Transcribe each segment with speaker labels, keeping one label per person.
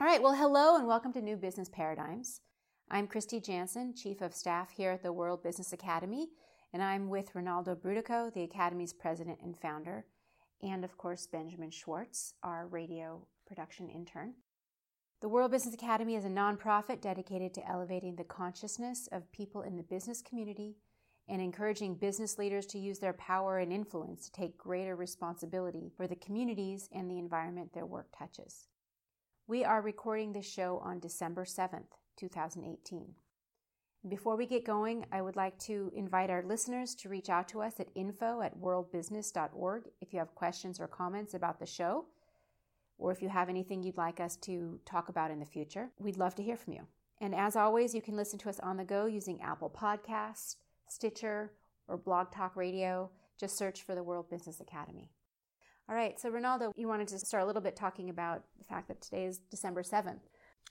Speaker 1: All right, well, hello and welcome to New Business Paradigms. I'm Kristy Jansen, Chief of Staff here at the World Business Academy, and I'm with Rinaldo Brutoco, the Academy's president and founder, and of course, Benjamin Schwartz, our radio production intern. The World Business Academy is a nonprofit dedicated to elevating the consciousness of people in the business community and encouraging business leaders to use their power and influence to take greater responsibility for the communities and the environment their work touches. We are recording this show on December 7th, 2018. Before we get going, I would like to invite our listeners to reach out to us at info at worldbusiness.org if you have questions or comments about the show, or if you have anything you'd like us to talk about in the future. We'd love to hear from you. And as always, you can listen to us on the go using Apple Podcasts, Stitcher, or Blog Talk Radio. Just search for the World Business Academy. All right, so Rinaldo, you wanted to start a little bit talking about the fact that today is December 7th.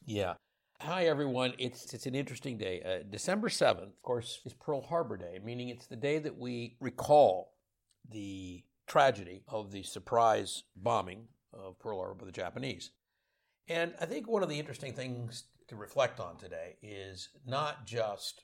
Speaker 2: Yeah. Hi, everyone. It's, it's an interesting day. Uh, December 7th, of course, is Pearl Harbor Day, meaning it's the day that we recall the tragedy of the surprise bombing of Pearl Harbor by the Japanese. And I think one of the interesting things to reflect on today is not just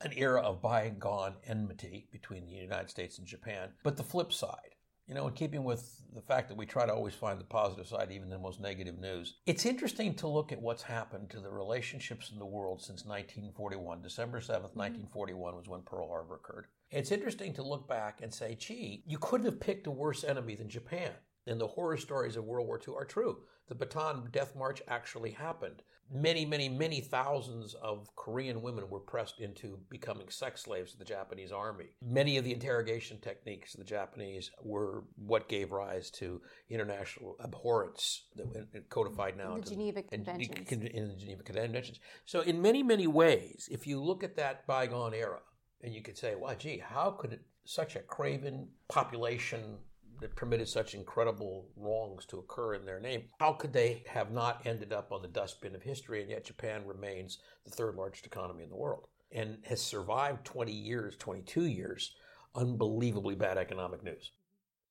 Speaker 2: an era of bygone enmity between the United States and Japan, but the flip side. You know, in keeping with the fact that we try to always find the positive side, even in the most negative news, it's interesting to look at what's happened to the relationships in the world since 1941. December 7th, 1941 mm-hmm. was when Pearl Harbor occurred. It's interesting to look back and say, gee, you couldn't have picked a worse enemy than Japan. And the horror stories of World War II are true. The Bataan Death March actually happened. Many, many, many thousands of Korean women were pressed into becoming sex slaves to the Japanese army. Many of the interrogation techniques of the Japanese were what gave rise to international abhorrence that codified now
Speaker 1: the Geneva Conventions.
Speaker 2: In the Geneva Conventions. So, in many, many ways, if you look at that bygone era, and you could say, well, gee, how could it, such a craven population that permitted such incredible wrongs to occur in their name, how could they have not ended up on the dustbin of history? And yet Japan remains the third largest economy in the world and has survived 20 years, 22 years, unbelievably bad economic news.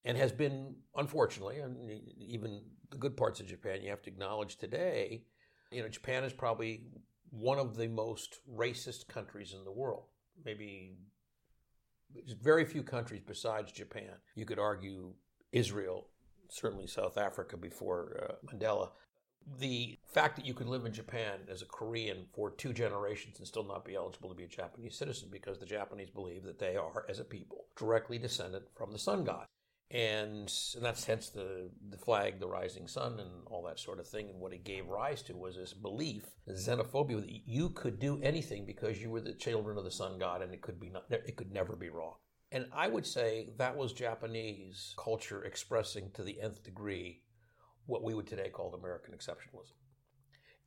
Speaker 2: And has been, unfortunately, and even the good parts of Japan, you have to acknowledge today, you know, Japan is probably one of the most racist countries in the world. Maybe very few countries besides Japan. You could argue Israel, certainly South Africa before uh, Mandela. The fact that you could live in Japan as a Korean for two generations and still not be eligible to be a Japanese citizen because the Japanese believe that they are, as a people, directly descended from the sun god and, and that's hence the, the flag, the rising sun, and all that sort of thing. And what it gave rise to was this belief, xenophobia, that you could do anything because you were the children of the sun god, and it could be not, it could never be wrong. And I would say that was Japanese culture expressing to the nth degree what we would today call American exceptionalism.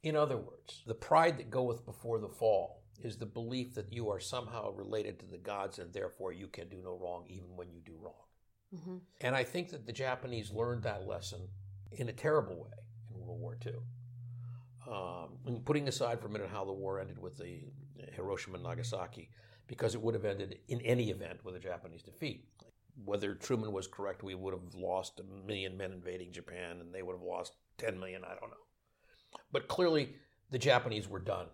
Speaker 2: In other words, the pride that goeth before the fall is the belief that you are somehow related to the gods and therefore you can do no wrong even when you do wrong. Mm-hmm. And I think that the Japanese learned that lesson in a terrible way in World War II. Um, putting aside for a minute how the war ended with the Hiroshima and Nagasaki, because it would have ended in any event with a Japanese defeat. Whether Truman was correct, we would have lost a million men invading Japan and they would have lost 10 million, I don't know. But clearly, the Japanese were done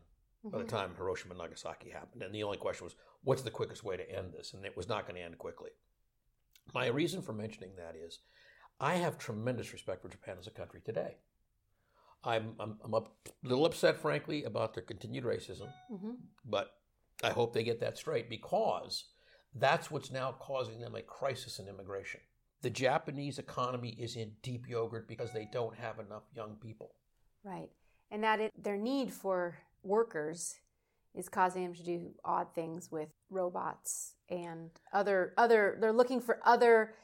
Speaker 2: by the mm-hmm. time Hiroshima and Nagasaki happened. And the only question was, what's the quickest way to end this? And it was not going to end quickly. My reason for mentioning that is I have tremendous respect for Japan as a country today. I'm, I'm, I'm a little upset, frankly, about their continued racism, mm-hmm. but I hope they get that straight because that's what's now causing them a crisis in immigration. The Japanese economy is in deep yogurt because they don't have enough young people.
Speaker 1: Right. And that it, their need for workers is causing them to do odd things with robots and other other they're looking for other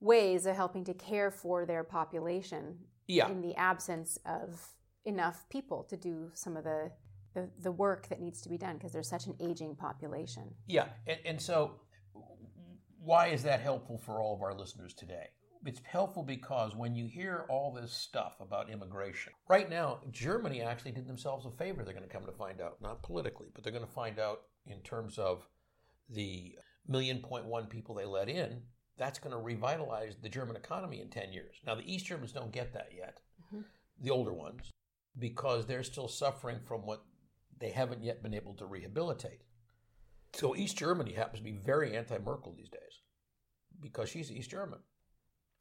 Speaker 1: ways of helping to care for their population
Speaker 2: yeah.
Speaker 1: in the absence of enough people to do some of the the, the work that needs to be done because there's such an aging population.
Speaker 2: Yeah, and, and so why is that helpful for all of our listeners today? it's helpful because when you hear all this stuff about immigration, right now, Germany actually did themselves a favor. They're going to come to find out, not politically, but they're going to find out in terms of the million point one people they let in. That's going to revitalize the German economy in 10 years. Now, the East Germans don't get that yet, mm-hmm. the older ones. because they're still suffering from what they haven't yet been able to rehabilitate. So East Germany happens to be very anti-Merkel these days because she's East German,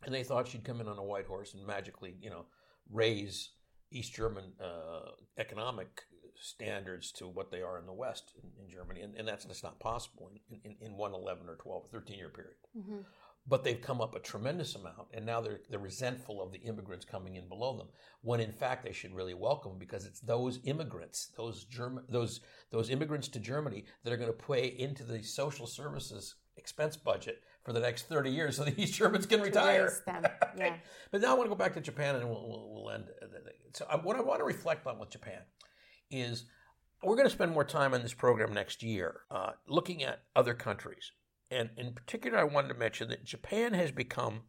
Speaker 2: and they thought she'd come in on a white horse and magically, you know, raise East German uh, economic standards to what they are in the West in, in Germany, and, and, that's just not possible in, in, in, one 11 or 12 or 13 year period. Mm-hmm. But they've come up a tremendous amount, and now they're, they're resentful of the immigrants coming in below them, when in fact they should really welcome because it's those immigrants, those German, those those immigrants to Germany that are going to pay into the social services expense budget for the next 30 years so the East Germans can retire.
Speaker 1: Yeah.
Speaker 2: but now I want to go back to Japan and we'll, we'll, we'll end. So what I want to reflect on with Japan is we're going to spend more time on this program next year uh, looking at other countries. And in particular, I wanted to mention that Japan has become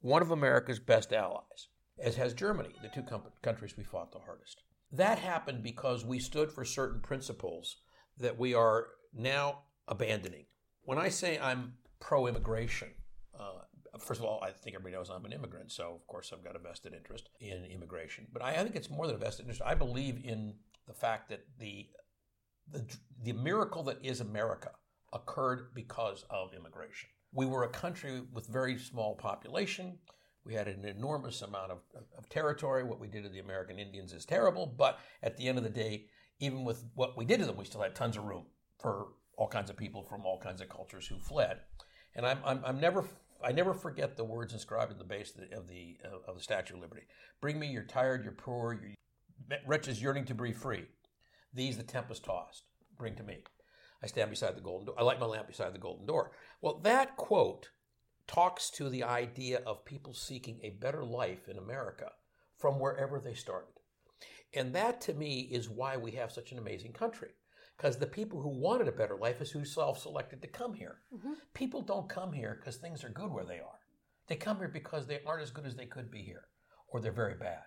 Speaker 2: one of America's best allies, as has Germany, the two com- countries we fought the hardest. That happened because we stood for certain principles that we are now abandoning. When I say I'm pro immigration, uh, first of all, I think everybody knows I'm an immigrant, so of course I've got a vested interest in immigration. But I, I think it's more than a vested interest. I believe in the fact that the, the, the miracle that is America occurred because of immigration. We were a country with very small population. We had an enormous amount of, of, territory. What we did to the American Indians is terrible, but at the end of the day, even with what we did to them, we still had tons of room for all kinds of people from all kinds of cultures who fled. And I'm, I'm, I'm never I never forget the words inscribed in the base of the, of the, of the Statue of Liberty. Bring me your tired, your poor, your wretches yearning to be free. These the tempest tossed. Bring to me. I stand beside the golden door. I light my lamp beside the golden door. Well, that quote talks to the idea of people seeking a better life in America from wherever they started. And that to me is why we have such an amazing country. Because the people who wanted a better life is who self selected to come here. Mm-hmm. People don't come here because things are good where they are. They come here because they aren't as good as they could be here, or they're very bad.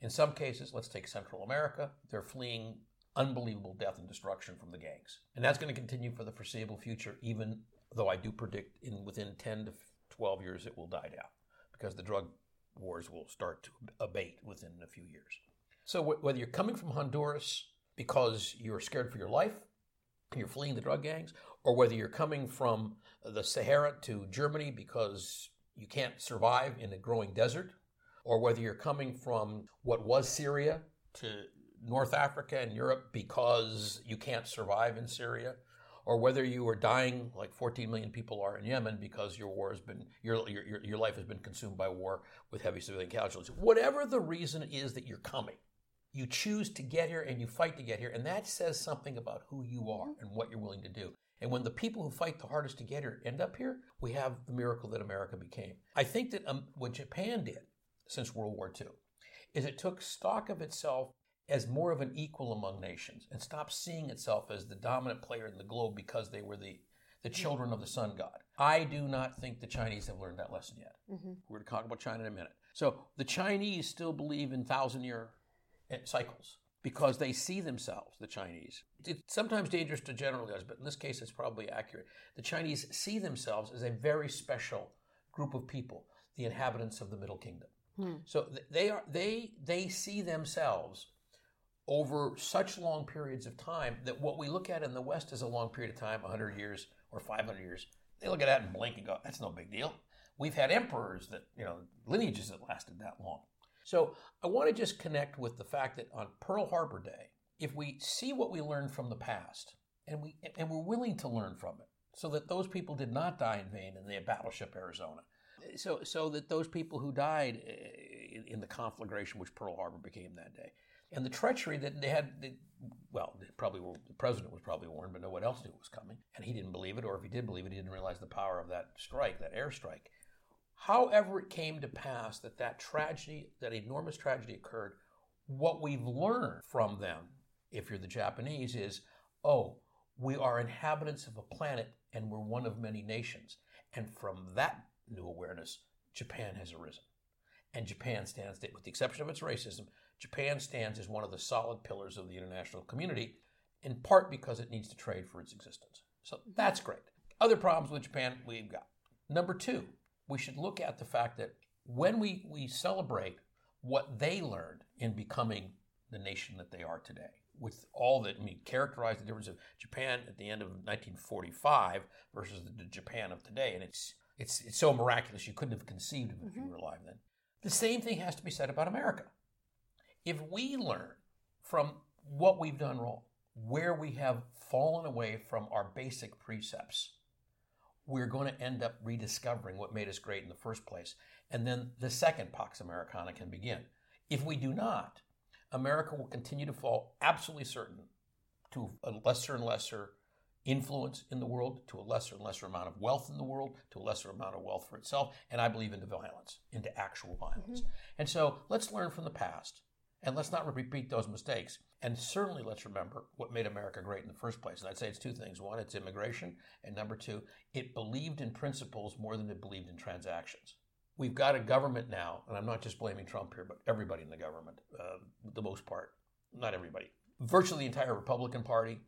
Speaker 2: In some cases, let's take Central America, they're fleeing unbelievable death and destruction from the gangs. And that's going to continue for the foreseeable future, even though I do predict in within 10 to 12 years it will die down because the drug wars will start to abate within a few years. So whether you're coming from Honduras because you're scared for your life, you're fleeing the drug gangs, or whether you're coming from the Sahara to Germany because you can't survive in a growing desert, or whether you're coming from what was Syria to North Africa and Europe because you can't survive in Syria, or whether you are dying like 14 million people are in Yemen because your war has been your, your, your life has been consumed by war with heavy civilian casualties. Whatever the reason is that you're coming, you choose to get here and you fight to get here, and that says something about who you are and what you're willing to do. And when the people who fight the hardest to get here end up here, we have the miracle that America became. I think that um, what Japan did since World War II is it took stock of itself as more of an equal among nations and stopped seeing itself as the dominant player in the globe because they were the, the children of the sun god. I do not think the Chinese have learned that lesson yet. Mm-hmm. We're going to talk about China in a minute. So the Chinese still believe in thousand year eh, cycles because they see themselves, the Chinese. It's sometimes dangerous to generalize, but in this case, it's probably accurate. The Chinese see themselves as a very special group of people, the inhabitants of the Middle Kingdom. Hmm. So they are they they see themselves over such long periods of time that what we look at in the West is a long period of time, 100 years or 500 years. They look at that and blink and go, "That's no big deal." We've had emperors that you know lineages that lasted that long. So I want to just connect with the fact that on Pearl Harbor Day, if we see what we learned from the past and we and we're willing to learn from it, so that those people did not die in vain in the battleship Arizona, so so that those people who died eh, in the conflagration which Pearl Harbor became that day, and the treachery that they had, they, well, they probably were, the president was probably warned, but no one else knew it was coming, and he didn't believe it, or if he did believe it, he didn't realize the power of that strike, that airstrike. However, it came to pass that that tragedy, that enormous tragedy occurred. What we've learned from them, if you're the Japanese, is oh, we are inhabitants of a planet and we're one of many nations. And from that new awareness, Japan has arisen. And Japan stands, with the exception of its racism, Japan stands as one of the solid pillars of the international community, in part because it needs to trade for its existence. So that's great. Other problems with Japan we've got. Number two, we should look at the fact that when we, we celebrate what they learned in becoming the nation that they are today. With all that, I mean, characterize the difference of Japan at the end of 1945 versus the Japan of today, and it's it's it's so miraculous you couldn't have conceived of it mm-hmm. if you mm-hmm. were alive then. The same thing has to be said about America. If we learn from what we've done wrong, where we have fallen away from our basic precepts, we're going to end up rediscovering what made us great in the first place. And then the second Pax Americana can begin. If we do not, America will continue to fall absolutely certain to a lesser and lesser influence in the world, to a lesser and lesser amount of wealth in the world, to a lesser amount of wealth for itself, and I believe into violence, into actual violence. Mm-hmm. And so let's learn from the past and let's not repeat those mistakes. And certainly let's remember what made America great in the first place. And I'd say it's two things. One, it's immigration. And number two, it believed in principles more than it believed in transactions. We've got a government now, and I'm not just blaming Trump here, but everybody in the government, uh, the most part, not everybody, virtually the entire Republican Party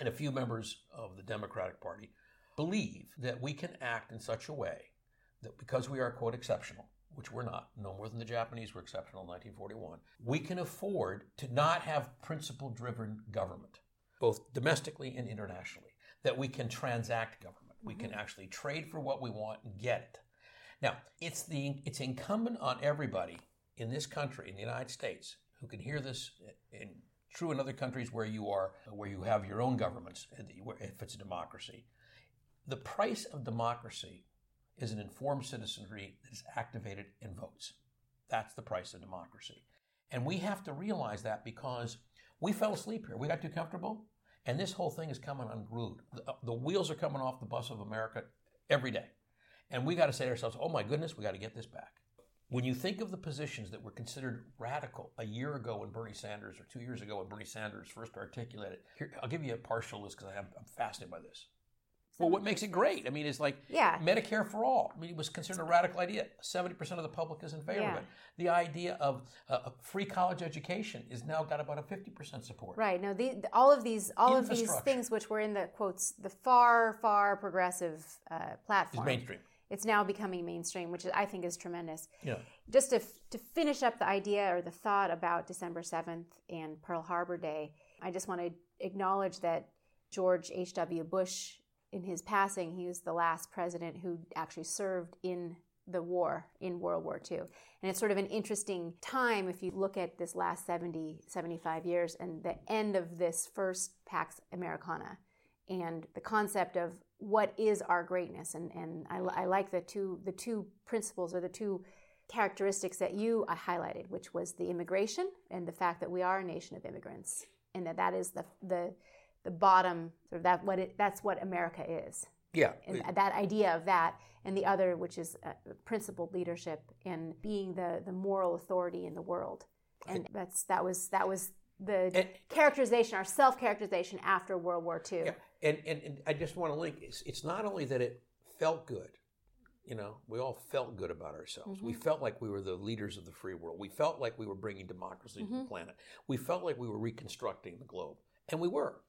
Speaker 2: and a few members of the Democratic Party believe that we can act in such a way that because we are, quote, exceptional, which we're not, no more than the Japanese were exceptional in 1941, we can afford to not have principle driven government, both domestically and internationally, that we can transact government. We can mm-hmm. actually trade for what we want and get it. Now, it's, the, it's incumbent on everybody in this country, in the United States, who can hear this in true in other countries where you are where you have your own governments if it's a democracy. The price of democracy is an informed citizenry that is activated and votes. That's the price of democracy. And we have to realize that because we fell asleep here. We got too comfortable and this whole thing is coming unglued. The, uh, the wheels are coming off the bus of america every day. And we got to say to ourselves oh my goodness we got to get this back when you think of the positions that were considered radical a year ago when Bernie Sanders, or two years ago when Bernie Sanders first articulated, here, I'll give you a partial list because I'm, fascinated by this. Well, what makes it great? I mean, it's like
Speaker 1: yeah.
Speaker 2: Medicare for all. I mean, it was considered a radical idea. Seventy percent of the public is in favor yeah. of it. The idea of uh, free college education is now got about a fifty percent support.
Speaker 1: Right. No, the, all of these, all of these things, which were in the quotes, the far, far progressive uh, platform,
Speaker 2: is mainstream
Speaker 1: it's now becoming mainstream, which I think is tremendous.
Speaker 2: Yeah.
Speaker 1: Just to, to finish up the idea or the thought about December 7th and Pearl Harbor Day, I just want to acknowledge that George H.W. Bush, in his passing, he was the last president who actually served in the war in World War II. And it's sort of an interesting time if you look at this last 70, 75 years and the end of this first Pax Americana and the concept of what is our greatness? And, and I, I like the two the two principles or the two characteristics that you uh, highlighted which was the immigration and the fact that we are a nation of immigrants and that that is the the the bottom sort of that what it that's what america is.
Speaker 2: Yeah.
Speaker 1: And that idea of that and the other which is uh, principled leadership and being the the moral authority in the world. And that's that was that was the and, characterization our self-characterization after world war ii
Speaker 2: yeah and, and, and I just want to link. It's, it's not only that it felt good. You know, we all felt good about ourselves. Mm-hmm. We felt like we were the leaders of the free world. We felt like we were bringing democracy mm-hmm. to the mm-hmm. planet. We felt like we were reconstructing the globe, and we were.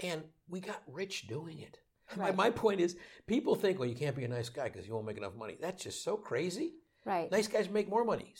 Speaker 2: And we got rich doing it. Right. My, my point is, people think, well, you can't be a nice guy because you won't make enough money. That's just so crazy.
Speaker 1: Right.
Speaker 2: Nice guys make more money.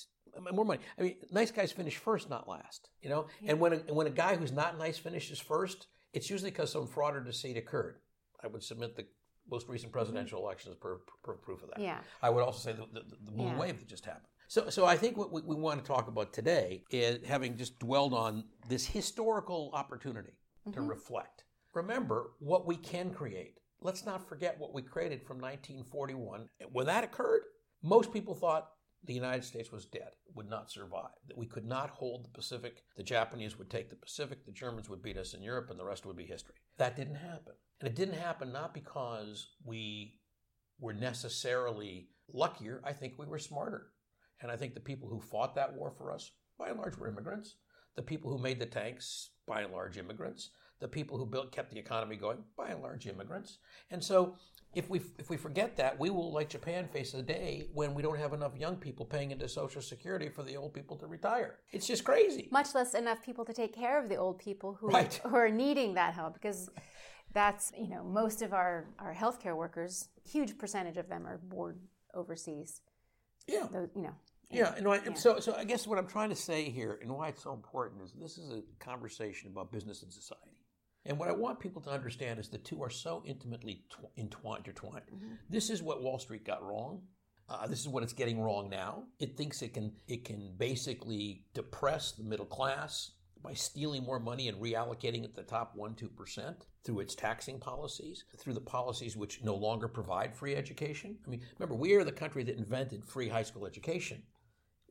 Speaker 2: More money. I mean, nice guys finish first, not last. You know. Yeah. And when a, when a guy who's not nice finishes first, it's usually because some fraud or deceit occurred. I would submit the most recent presidential mm-hmm. elections per, per, proof of that.
Speaker 1: Yeah.
Speaker 2: I would also say the, the, the blue yeah. wave that just happened. So, so I think what we, we, want to talk about today is having just dwelled on this historical opportunity mm-hmm. to reflect. Remember what we can create. Let's not forget what we created from 1941. When that occurred, most people thought the United States was dead, would not survive, that we could not hold the Pacific. The Japanese would take the Pacific, the Germans would beat us in Europe, and the rest would be history. That didn't happen. And it didn't happen not because we were necessarily luckier, I think we were smarter. And I think the people who fought that war for us, by and large, were immigrants. The people who made the tanks, by and large, immigrants. The people who built, kept the economy going, by and large, immigrants. And so if we if we forget that, we will, like Japan, face a day when we don't have enough young people paying into Social Security for the old people to retire. It's just crazy.
Speaker 1: Much less enough people to take care of the old people who
Speaker 2: right.
Speaker 1: who are needing that help because that's you know most of our our healthcare workers, huge percentage of them are born overseas.
Speaker 2: Yeah,
Speaker 1: Those, you know
Speaker 2: Yeah, and I, so so I guess what I'm trying to say here, and why it's so important, is this is a conversation about business and society. And what I want people to understand is the two are so intimately tw- entwined, intertwined. Mm-hmm. This is what Wall Street got wrong. Uh, this is what it's getting wrong now. It thinks it can it can basically depress the middle class by stealing more money and reallocating it to the top one two percent through its taxing policies, through the policies which no longer provide free education. I mean, remember we are the country that invented free high school education.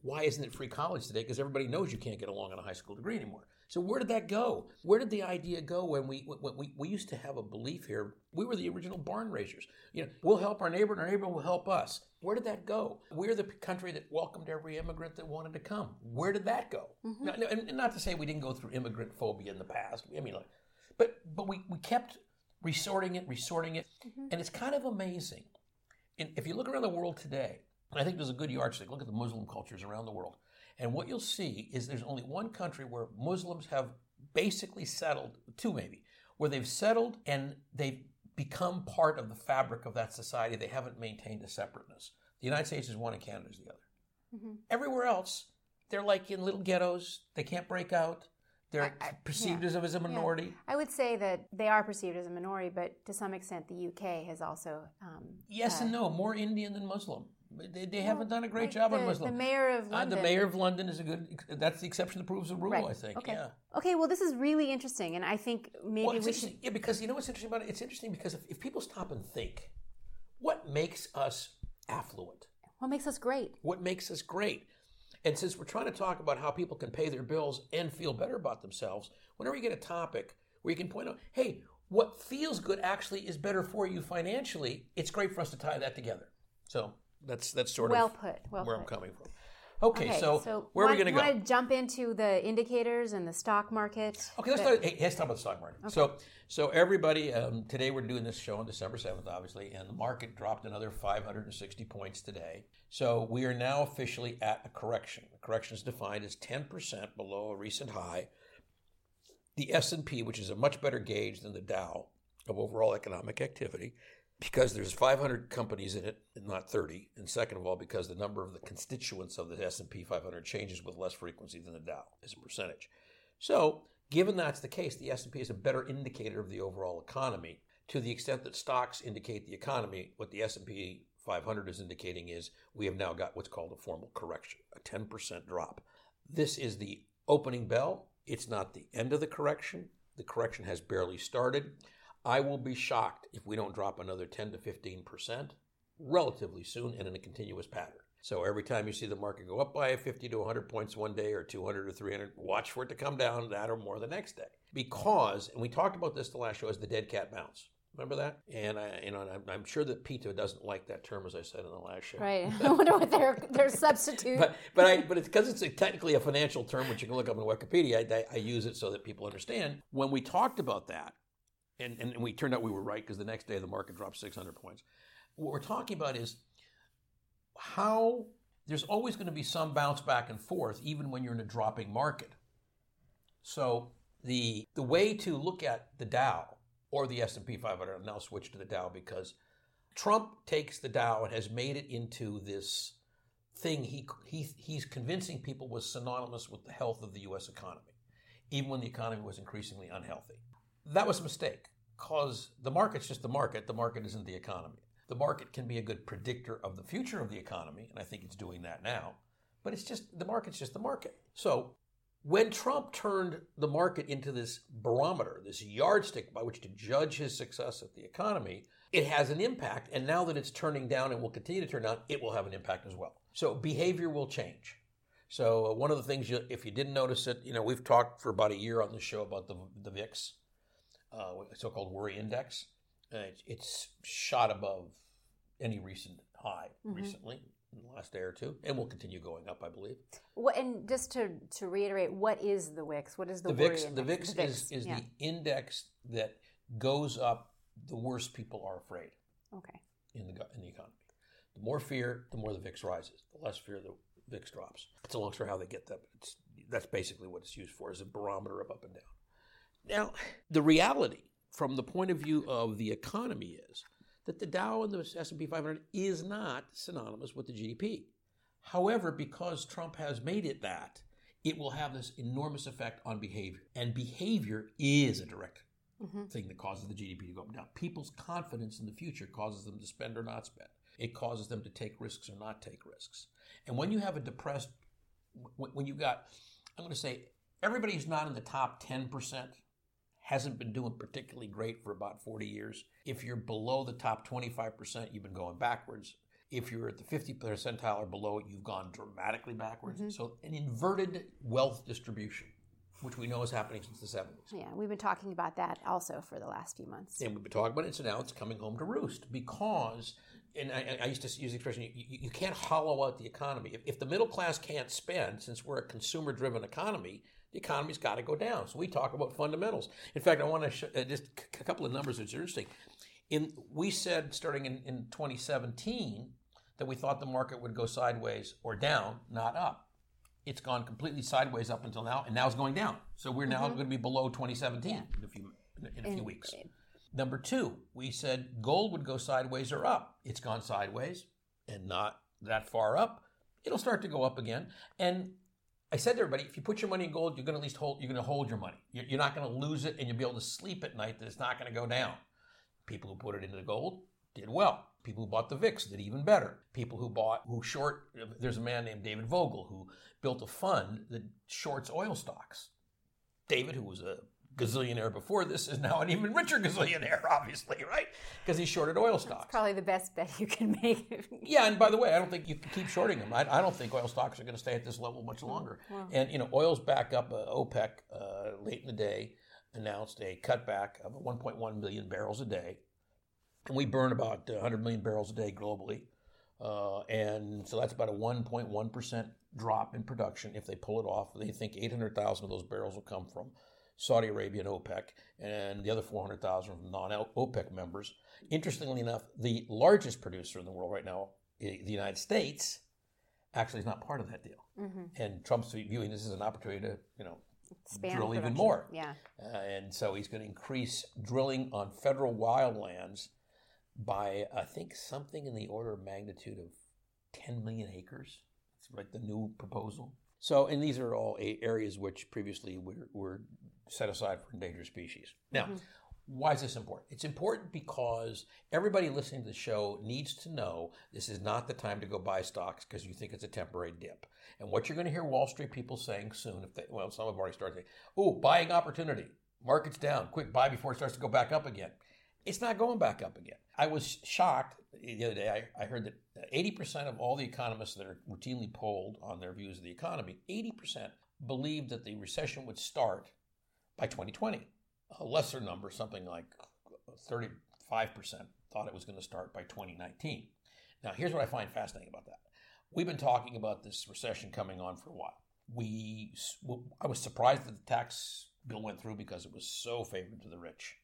Speaker 2: Why isn't it free college today? Because everybody knows you can't get along on a high school degree anymore. So where did that go? Where did the idea go when we when we, we used to have a belief here? We were the original barn raisers. You know, we'll help our neighbor, and our neighbor will help us. Where did that go? We're the country that welcomed every immigrant that wanted to come. Where did that go? Mm-hmm. Now, and not to say we didn't go through immigrant phobia in the past. I mean, like, but but we, we kept resorting it, resorting it, mm-hmm. and it's kind of amazing. And if you look around the world today, I think there's a good yardstick. Look at the Muslim cultures around the world. And what you'll see is there's only one country where Muslims have basically settled, two maybe, where they've settled and they've become part of the fabric of that society. They haven't maintained a separateness. The United States is one and Canada is the other. Mm-hmm. Everywhere else, they're like in little ghettos. They can't break out. They're I, I, perceived yeah, as, a minority. Yeah.
Speaker 1: I would say that they are perceived as a minority, but to some extent, the UK has also. Um,
Speaker 2: yes uh, and no. More Indian than Muslim. They, they well, haven't done a great like job
Speaker 1: the,
Speaker 2: on Muslim.
Speaker 1: The mayor of London.
Speaker 2: Uh, the mayor of London is a good. That's the exception that proves the rule. Right. I think.
Speaker 1: Okay.
Speaker 2: Yeah.
Speaker 1: Okay. Well, this is really interesting, and I think maybe
Speaker 2: well,
Speaker 1: we should.
Speaker 2: Yeah, because you know what's interesting about it? It's interesting because if, if people stop and think, what makes us affluent?
Speaker 1: What makes us great?
Speaker 2: What makes us great? And since we're trying to talk about how people can pay their bills and feel better about themselves, whenever you get a topic where you can point out, hey, what feels good actually is better for you financially, it's great for us to tie that together. So that's that's sort
Speaker 1: well
Speaker 2: of
Speaker 1: put. Well
Speaker 2: where
Speaker 1: put.
Speaker 2: I'm coming from. Okay, okay so, so, where want, are we going to
Speaker 1: go? Want to jump into the indicators and the stock market?
Speaker 2: Okay, let's, start, hey, let's talk about the stock market. Okay. So, so everybody, um, today we're doing this show on December seventh, obviously, and the market dropped another 560 points today. So we are now officially at a correction. The correction is defined as 10% below a recent high. The S&P, which is a much better gauge than the Dow of overall economic activity, because there's 500 companies in it and not 30 and second of all because the number of the constituents of the s&p 500 changes with less frequency than the dow as a percentage. So given that's the case the s&p is a better indicator of the overall economy. To the extent that stocks indicate the economy what the s&p 500 is indicating is we have now got what's called a formal correction a 10% drop. This is the opening bell. It's not the end of the correction. The correction has barely started I will be shocked if we don't drop another 10 to 15% relatively soon and in a continuous pattern. So every time you see the market go up by 50 to 100 points one day or 200 or 300, watch for it to come down that or more the next day. Because, and we talked about this the last show, is the dead cat bounce. Remember that? And I, you know, I'm, I'm, sure that PETA doesn't like that term, as I said in the last show.
Speaker 1: Right. I wonder what their their substitute.
Speaker 2: but but I but it's because it's a, technically a financial term, which you can look up in Wikipedia. I, I use it so that people understand. When we talked about that, and, and we turned out we were right because the next day the market dropped 600 points. What we're talking about is how there's always going to be some bounce back and forth, even when you're in a dropping market. So the the way to look at the Dow or the S&P 500, I'll now switch to the Dow because Trump takes the Dow and has made it into this thing he, he he's convincing people was synonymous with the health of the U.S. economy, even when the economy was increasingly unhealthy. That was a mistake because the market's just the market. The market isn't the economy. The market can be a good predictor of the future of the economy, and I think it's doing that now. But it's just the market's just the market. So when Trump turned the market into this barometer, this yardstick by which to judge his success at the economy, it has an impact. And now that it's turning down and will continue to turn down, it will have an impact as well. So behavior will change. So one of the things, you, if you didn't notice it, you know, we've talked for about a year on the show about the, the VIX uh, so-called worry index. Uh, it's shot above any recent high mm-hmm. recently in the last day or two, and will continue going up, I believe.
Speaker 1: What, and just to, to reiterate, what is the WIX? What is the,
Speaker 2: the
Speaker 1: VIX?
Speaker 2: The VIX, the VIX is, is yeah. the index that goes up the worse people are afraid.
Speaker 1: Okay.
Speaker 2: In the in the economy, the more fear, the more the VIX rises. The less fear, the VIX drops. It's a long story how they get that. It's, that's basically what it's used for, as a barometer of up and down. Now, the reality from the point of view of the economy is that the Dow and the S&P 500 is not synonymous with the GDP. However, because Trump has made it that, it will have this enormous effect on behavior. And behavior is a direct mm-hmm. thing that causes the GDP to go up and down. People's confidence in the future causes them to spend or not spend. It causes them to take risks or not take risks. And when you have a depressed, when you've got, I'm going to say, everybody who's not in the top 10% hasn't been doing particularly great for about 40 years. If you're below the top 25%, you've been going backwards. If you're at the 50 percentile or below you've gone dramatically backwards. Mm-hmm. So, an inverted wealth distribution which we know is happening since the 70s.
Speaker 1: Yeah, we've been talking about that also for the last few months.
Speaker 2: And we've been talking about it, so now it's coming home to roost because, and I, I used to use the expression, you, you, can't hollow out the economy. If, if the middle class can't spend, since we're a consumer driven economy, the economy's got to go down. So we talk about fundamentals. In fact, I want to show, uh, just a couple of numbers that's interesting. In, we said starting in, in 2017 that we thought the market would go sideways or down, not up it's gone completely sideways up until now, and now it's going down. So we're now mm-hmm. going to be below 2017 yeah. in a few in a few weeks. Number two, we said gold would go sideways or up. It's gone sideways and not that far up. It'll start to go up again. And I said to everybody, if you put your money in gold, you're going to at least hold. You're going to hold your money. You're not going to lose it, and you'll be able to sleep at night that it's not going to go down. People who put it into gold did well. People who bought the VIX did even better. People who bought, who short, there's a man named David Vogel who built a fund that shorts oil stocks. David, who was a gazillionaire before this, is now an even richer gazillionaire, obviously, right? Because he shorted oil stocks.
Speaker 1: That's probably the best bet you can make.
Speaker 2: yeah, and by the way, I don't think you can keep shorting them. I, I don't think oil stocks are going to stay at this level much longer. Wow. And, you know, oil's back up. Uh, OPEC, uh, late in the day, announced a cutback of 1.1 million barrels a day and we burn about 100 million barrels a day globally. Uh, and so that's about a 1.1% drop in production if they pull it off. They think 800,000 of those barrels will come from Saudi Arabia and OPEC, and the other 400,000 from non OPEC members. Interestingly enough, the largest producer in the world right now, the United States, actually is not part of that deal. Mm-hmm. And Trump's viewing this as an opportunity to, you know,
Speaker 1: Expand
Speaker 2: drill
Speaker 1: production.
Speaker 2: even more.
Speaker 1: Yeah.
Speaker 2: Uh, and so he's going to increase drilling on federal wildlands by I think something in the order of magnitude of 10 million acres. It's like the new proposal. So, and these are all areas which previously were, were set aside for endangered species. Now, mm-hmm. why is this important? It's important because everybody listening to the show needs to know this is not the time to go buy stocks because you think it's a temporary dip. And what you're going to hear Wall Street people saying soon, if they, well, some have already started saying, oh, buying opportunity, market's down, quick buy before it starts to go back up again. It's not going back up again. I was shocked the other day. I, I heard that 80% of all the economists that are routinely polled on their views of the economy, 80% believed that the recession would start by 2020. A lesser number, something like 35%, thought it was going to start by 2019. Now, here's what I find fascinating about that. We've been talking about this recession coming on for a while. We, I was surprised that the tax bill went through because it was so favorable to the rich.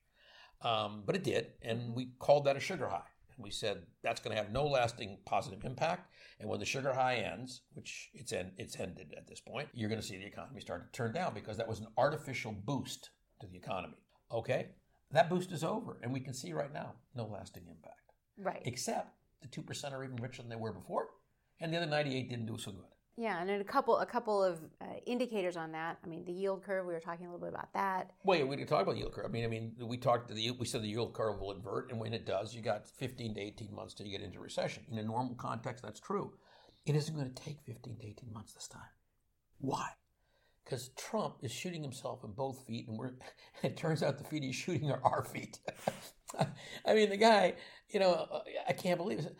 Speaker 2: Um, but it did, and we called that a sugar high. We said that's going to have no lasting positive impact. And when the sugar high ends, which it's it's ended at this point, you're going to see the economy start to turn down because that was an artificial boost to the economy. Okay, that boost is over, and we can see right now no lasting impact.
Speaker 1: Right.
Speaker 2: Except the two percent are even richer than they were before, and the other 98 didn't do so good.
Speaker 1: Yeah, and a couple a couple of uh, indicators on that. I mean, the yield curve. We were talking a little bit about that.
Speaker 2: Well, yeah, we did talk about yield curve. I mean, I mean, we talked the we said the yield curve will invert, and when it does, you got 15 to 18 months till you get into recession. In a normal context, that's true. It isn't going to take 15 to 18 months this time. Why? Because Trump is shooting himself in both feet, and we're. It turns out the feet he's shooting are our feet. I mean, the guy. You know, I can't believe it.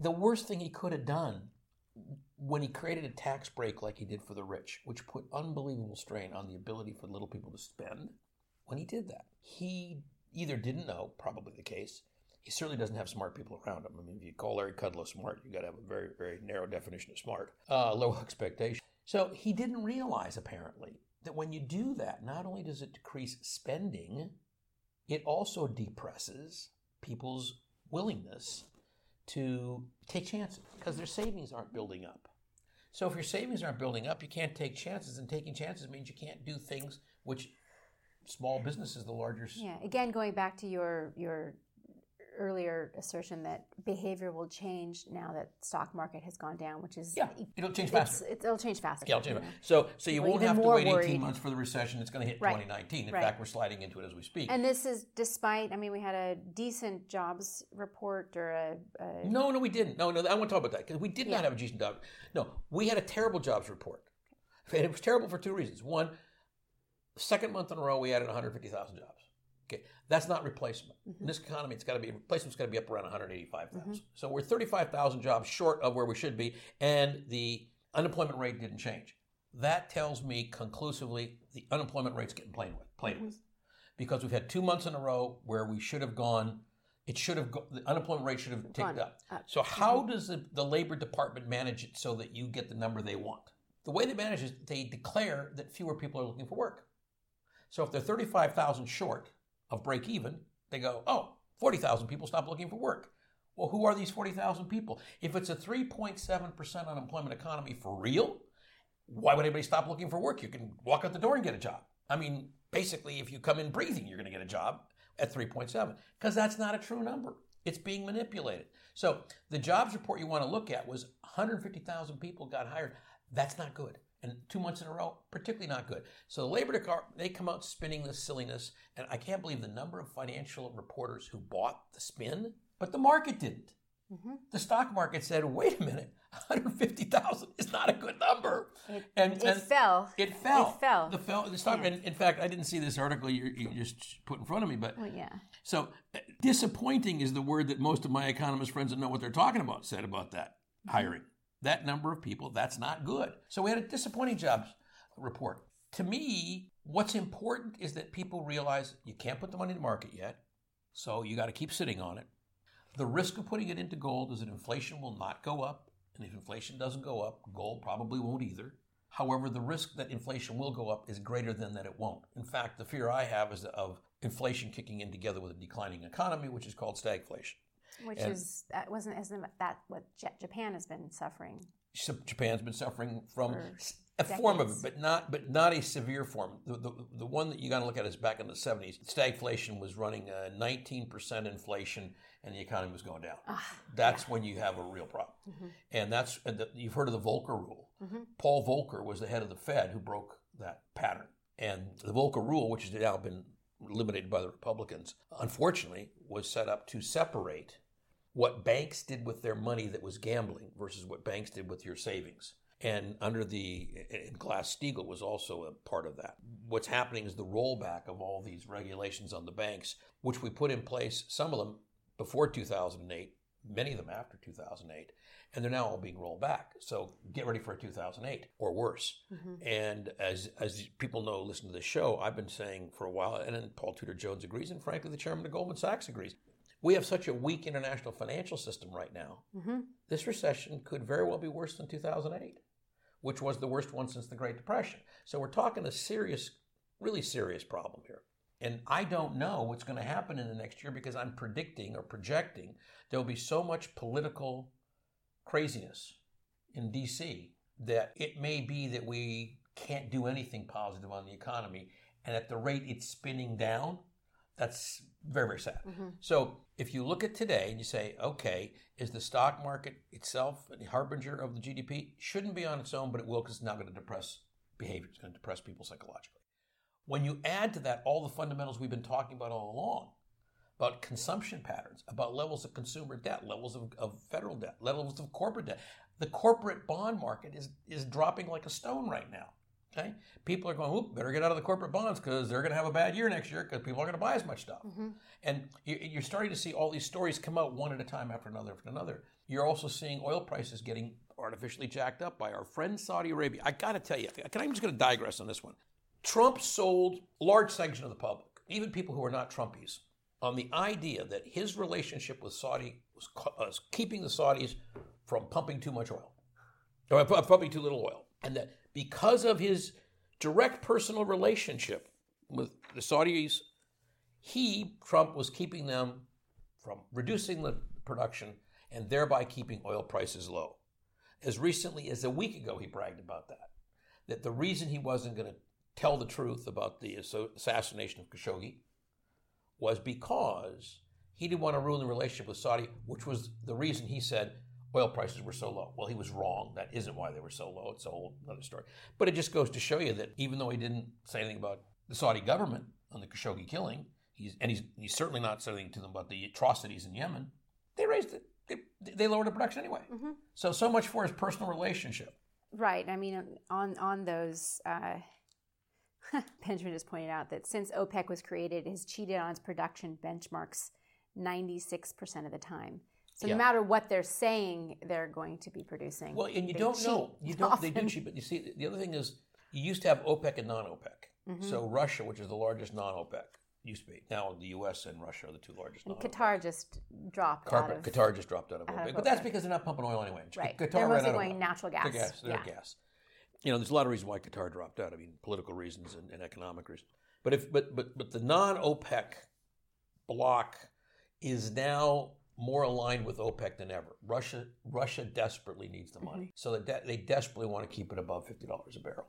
Speaker 2: The worst thing he could have done when he created a tax break like he did for the rich, which put unbelievable strain on the ability for little people to spend, when he did that, he either didn't know, probably the case, he certainly doesn't have smart people around him. I mean, if you call Larry Kudlow smart, you got to have a very, very narrow definition of smart, uh, low expectation. So he didn't realize, apparently, that when you do that, not only does it decrease spending, it also depresses people's willingness to take chances because their savings aren't building up. So if your savings aren't building up, you can't take chances, and taking chances means you can't do things which small businesses, the larger.
Speaker 1: Yeah. Again, going back to your your earlier assertion that behavior will change now that stock market has gone down, which is
Speaker 2: yeah, it'll change faster.
Speaker 1: it's- it'll change faster.
Speaker 2: Yeah, I'll tell you
Speaker 1: you
Speaker 2: about-
Speaker 1: know.
Speaker 2: So, so you won't have to wait 18
Speaker 1: worried.
Speaker 2: months for the recession. It's going to hit
Speaker 1: Right.
Speaker 2: 2019. In
Speaker 1: Right.
Speaker 2: fact, we're sliding into it as we speak.
Speaker 1: And this is despite, I mean, we had a decent jobs report or a, a
Speaker 2: no, no, we didn't. No, no, I want to talk about that because we did
Speaker 1: Yeah.
Speaker 2: not have a decent job. No, we had a terrible jobs report. And it was terrible for two reasons. One, second month in a row, we added 150,000 jobs. Okay, that's not replacement.
Speaker 1: Mm-hmm.
Speaker 2: In this economy, it's got to be replacement's got to be up around 185,000. So we're 35,000 jobs short of where we should be, and the unemployment rate didn't change. That tells me conclusively the unemployment rate's getting played with, played
Speaker 1: Mm-hmm.
Speaker 2: with, because we've had two months in a row where we should have gone. It should have go, the unemployment rate should have ticked up. So how does the, the labor department manage it so that you get the number they want? The way they manage it, they declare that fewer people are looking for work. So if they're 35,000 short of break even, they go, oh, 40,000 people stop looking for work. Well, who are these 40,000 people? If it's a 3.7% unemployment economy for real, why would anybody stop looking for work? You can walk out the door and get a job. I mean, basically, if you come in breathing, you're going to get a job at 3.7 because that's not a true number. It's being manipulated. So the jobs report you want to look at was 150,000 people got hired. That's not good. And two months in a row, particularly not good. So the labor department, they come out spinning this silliness, and I can't believe the number of financial reporters who bought the spin, but the market didn't.
Speaker 1: Mhm.
Speaker 2: The stock market said, "Wait a minute, 150,000 is not a good number,"
Speaker 1: It,
Speaker 2: and
Speaker 1: it
Speaker 2: and
Speaker 1: fell.
Speaker 2: it fell.
Speaker 1: It fell.
Speaker 2: The fell. The stock.
Speaker 1: Yeah.
Speaker 2: And in fact, I didn't see this article you, you just put in front of me, but
Speaker 1: Well, yeah.
Speaker 2: so uh, disappointing is the word that most of my economist friends that know what they're talking about said about that hiring. That number of people, that's not good. So we had a disappointing jobs report. To me, what's important is that people realize you can't put the money in the market yet, so you got to keep sitting on it. The risk of putting it into gold is that inflation will not go up, and if inflation doesn't go up, gold probably won't either. However, the risk that inflation will go up is greater than that it won't. In fact, the fear I have is of inflation kicking in together with a declining economy, which is called stagflation.
Speaker 1: Which
Speaker 2: And-
Speaker 1: is that wasn't isn't that what Ja- Japan has been suffering?
Speaker 2: Japan's been suffering from
Speaker 1: For
Speaker 2: a form of it, but not but not a severe form. The, the, the one that you got to look at is back in the 70s. Stagflation was running uh, 19% inflation, and the economy was going down.
Speaker 1: Ah,
Speaker 2: That's when you have a real problem.
Speaker 1: Mhm.
Speaker 2: And that's and the, you've heard of the Volcker rule.
Speaker 1: Mhm.
Speaker 2: Paul Volcker was the head of the Fed who broke that pattern. And the Volcker rule, which has now been eliminated by the Republicans, unfortunately, was set up to separate what banks did with their money that was gambling versus what banks did with your savings. And under the Glass Steagall was also a part of that. What's happening is the rollback of all these regulations on the banks, which we put in place, some of them before 2008, many of them after 2008, and they're now all being rolled back. So get ready for a 2008 or worse.
Speaker 1: Mhm.
Speaker 2: And as as people know, listen to this show, I've been saying for a while, and then Paul Tudor Jones agrees, and frankly, the chairman of Goldman Sachs agrees. We have such a weak international financial system right now.
Speaker 1: Mhm.
Speaker 2: This recession could very well be worse than 2008, which was the worst one since the Great Depression. So we're talking a serious, really serious problem here. And I don't know what's going to happen in the next year because I'm predicting or projecting there'll be so much political craziness in DC that it may be that we can't do anything positive on the economy. And at the rate it's spinning down, that's very, very sad.
Speaker 1: Mhm.
Speaker 2: So if you look at today and you say, okay, is the stock market itself a harbinger of the GDP? Shouldn't be on its own, but it will because it's not going to depress behavior. It's going to depress people psychologically. When you add to that all the fundamentals we've been talking about all along, about consumption patterns, about levels of consumer debt, levels of, of federal debt, levels of corporate debt. The corporate bond market is, is dropping like a stone right now. Okay, people are going, "Oop, better get out of the corporate bonds because they're going to have a bad year next year because people aren't going to buy as much stuff."
Speaker 1: Mhm.
Speaker 2: And you- you're starting to see all these stories come out one at a time after another after another. You're also seeing oil prices getting artificially jacked up by our friend Saudi Arabia. I got to tell you, can I, I'm just going to digress on this one. Trump sold a large section of the public, even people who are not Trumpies, on the idea that his relationship with Saudi was, was keeping the Saudis from pumping too much oil, or pumping too little oil, and that because of his direct personal relationship with the Saudis, he, Trump, was keeping them from reducing the production and thereby keeping oil prices low. As recently as a week ago, he bragged about that. That the reason he wasn't going to tell the truth about the assassination of Khashoggi was because He didn't want to ruin the relationship with Saudi, which was the reason he said oil prices were so low. Well, he was wrong. That isn't why they were so low. It's a whole other story. But it just goes to show you that even though he didn't say anything about the Saudi government on the Khashoggi killing, he's, and he's, he's certainly not saying anything to them about the atrocities in Yemen, they raised it. They, they lowered the production anyway. Mm-hmm. So, so much for his personal relationship.
Speaker 1: Right. I mean, on, on those. Uh... Benjamin just pointed out that since OPEC was created, it has cheated on its production benchmarks 96% of the time. So yeah. no matter what they're saying, they're going to be producing.
Speaker 2: Well, and you don't know. You don't. Often. They do cheat, but you see, the other thing is, you used to have OPEC and non-OPEC. Mm-hmm. So Russia, which is the largest non-OPEC, used to be. Now the U.S. and Russia are the two largest.
Speaker 1: And Qatar just dropped
Speaker 2: Carpet,
Speaker 1: out
Speaker 2: of. Qatar just dropped out of OPEC, but that's because they're not pumping oil anyway.
Speaker 1: Right. Qatar they're mostly going natural gas.
Speaker 2: Gas. They're yeah. gas. You know, there's a lot of reasons why Qatar dropped out. I mean, political reasons and, and economic reasons. But if but but but the non-OPEC bloc is now more aligned with OPEC than ever. Russia Russia desperately needs the money, mm-hmm. so that de- they desperately want to keep it above fifty dollars a barrel,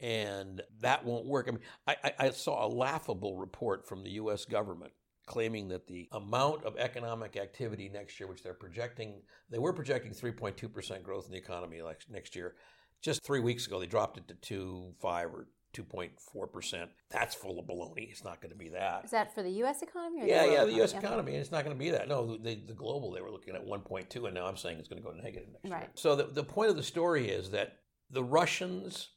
Speaker 2: and that won't work. I mean, I, I, I saw a laughable report from the U.S. government claiming that the amount of economic activity next year, which they're projecting, they were projecting 3.2% growth in the economy next year. Just three weeks ago, they dropped it to two, five, or 2.4%. That's full of baloney. It's not going to be that.
Speaker 1: Is that for the U.S. economy?
Speaker 2: yeah, the yeah, the U.S. economy. And it's not going to be that. No, the, the global, they were looking at 1.2, and now I'm saying it's going to go negative next right. year. So the, the point of the story is that the Russians,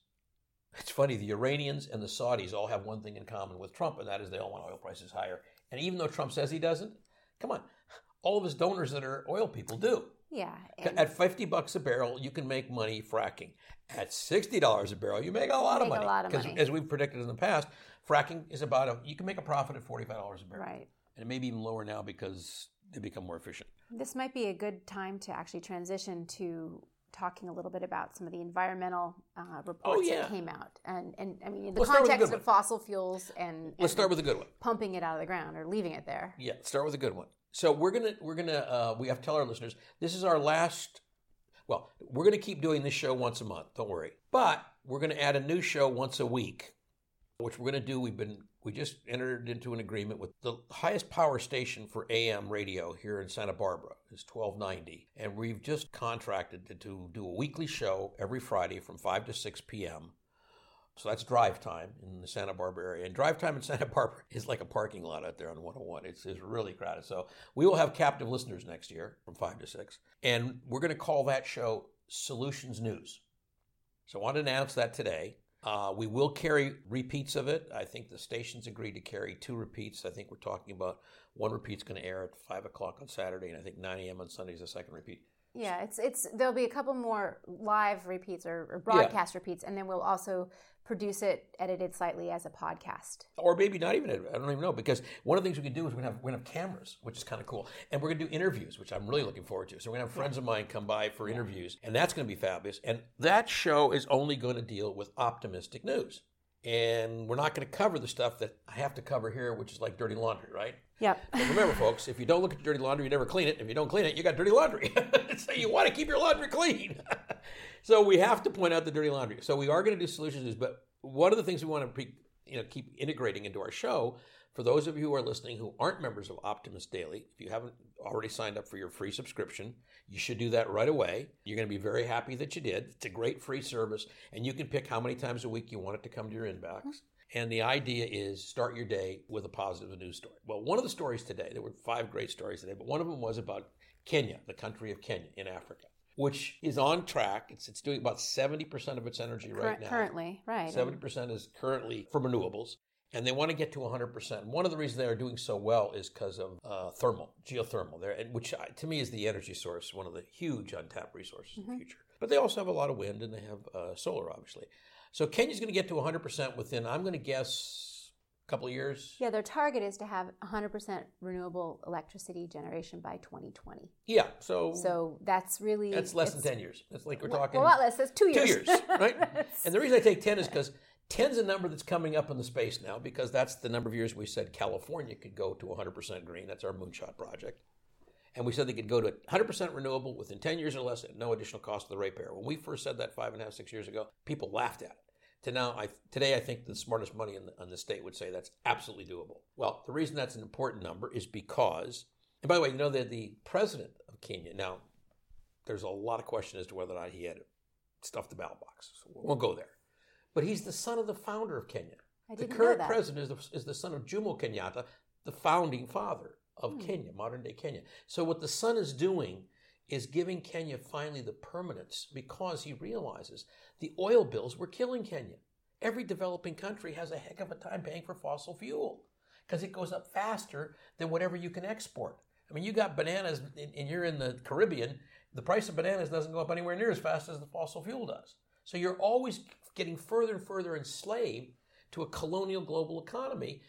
Speaker 2: it's funny, the Iranians and the Saudis all have one thing in common with Trump, and that is they all want oil prices higher. And even though Trump says he doesn't, come on, all of his donors that are oil people do.
Speaker 1: Yeah.
Speaker 2: At 50 bucks a barrel, you can make money fracking. At $60 a barrel, you make a lot of money. Because as we've predicted in the past, fracking is about a, you can make a profit at $45 a barrel.
Speaker 1: Right.
Speaker 2: And it may be even lower now because they become more efficient.
Speaker 1: This might be a good time to actually transition to talking a little bit about some of the environmental uh, reports oh, yeah. that came out, and and I mean in the let's context of fossil fuels and,
Speaker 2: let's start with a good one,
Speaker 1: pumping it out of the ground or leaving it there.
Speaker 2: Yeah, start with a good one. So we're gonna we're gonna uh, we have to tell our listeners this is our last. Well, we're gonna keep doing this show once a month. Don't worry, but we're gonna add a new show once a week, which we're gonna do. We've been we just entered into an agreement with the highest power station for AM radio here in Santa Barbara is 1290, and we've just contracted to, to do a weekly show every Friday from 5 to 6 p.m. So that's drive time in the Santa Barbara area. And drive time in Santa Barbara is like a parking lot out there on 101. It's, it's really crowded. So we will have captive listeners next year from 5 to 6. And we're going to call that show Solutions News. So I want to announce that today. Uh, we will carry repeats of it. I think the stations agreed to carry two repeats. I think we're talking about one repeat's going to air at 5 o'clock on Saturday, and I think 9 a.m. on Sunday is the second repeat.
Speaker 1: Yeah, it's it's there'll be a couple more live repeats or, or broadcast yeah. repeats, and then we'll also produce it edited slightly as a podcast.
Speaker 2: Or maybe not even, I don't even know, because one of the things we can do is we're gonna have, we're gonna have cameras, which is kind of cool. And we're gonna do interviews, which I'm really looking forward to. So we're gonna have friends yeah. of mine come by for yeah. interviews, and that's gonna be fabulous. And that show is only gonna deal with optimistic news. And we're not gonna cover the stuff that I have to cover here, which is like dirty laundry, right?
Speaker 1: Yep.
Speaker 2: remember, folks, if you don't look at your dirty laundry, you never clean it. If you don't clean it, you got dirty laundry. so you want to keep your laundry clean. so we have to point out the dirty laundry. So we are going to do solutions but one of the things we want to pre, you know keep integrating into our show for those of you who are listening who aren't members of Optimist Daily, if you haven't already signed up for your free subscription, you should do that right away. You're going to be very happy that you did. It's a great free service, and you can pick how many times a week you want it to come to your inbox. And the idea is start your day with a positive news story. Well, one of the stories today, there were five great stories today, but one of them was about Kenya, the country of Kenya in Africa which is on track. It's, it's doing about 70% of its energy Cur- right now.
Speaker 1: Currently, right.
Speaker 2: 70% is currently from renewables. And they want to get to 100%. One of the reasons they are doing so well is because of uh, thermal, geothermal, there, which uh, to me is the energy source, one of the huge untapped resources mm-hmm. in the future. But they also have a lot of wind and they have uh, solar, obviously. So Kenya's going to get to 100% within, I'm going to guess, a couple of years.
Speaker 1: Yeah, their target is to have 100% renewable electricity generation by 2020.
Speaker 2: Yeah, so
Speaker 1: so that's really
Speaker 2: that's less than 10 years. That's like we're talking
Speaker 1: a lot less. That's two years.
Speaker 2: Two years, right? and the reason I take 10 is because 10 is a number that's coming up in the space now because that's the number of years we said California could go to 100% green. That's our moonshot project. And we said they could go to 100% renewable within 10 years or less at no additional cost to the ratepayer. When we first said that five and a half, six years ago, people laughed at it to now, I, today, I think the smartest money in the, in the state would say that's absolutely doable. Well, the reason that's an important number is because, And by the way, you know that the president of Kenya, now, there's a lot of question as to whether or not he had stuffed the ballot box. So we won't go there. But he's the son of the founder of Kenya.
Speaker 1: I
Speaker 2: The current
Speaker 1: that.
Speaker 2: president is the, is the son of Jomo Kenyatta, the founding father of
Speaker 1: Hmm.
Speaker 2: Kenya, modern day Kenya. So what the son is doing is giving Kenya finally the permanence because he realizes the oil bills were killing Kenya. Every developing country has a heck of a time paying for fossil fuel because it goes up faster than whatever you can export. I mean, you got bananas and you're in the Caribbean, the price of bananas doesn't go up anywhere near as fast as the fossil fuel does. So you're always getting further and further enslaved to a colonial global economy.